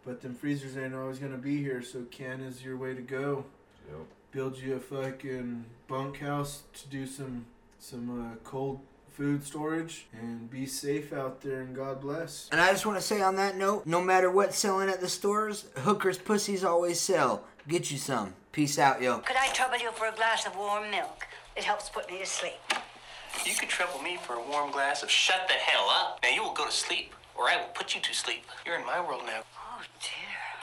But them freezers ain't always gonna be here, so can is your way to go. Yep. Build you a fucking bunkhouse to do some some uh, cold food storage and be safe out there and God bless. And I just want to say on that note, no matter what's selling at the stores, hookers' pussies always sell. Get you some. Peace out, yo. Could I trouble you for a glass of warm milk? It helps put me to sleep. You could trouble me for a warm glass of shut the hell up. Now you will go to sleep, or I will put you to sleep. You're in my world now. Oh dear.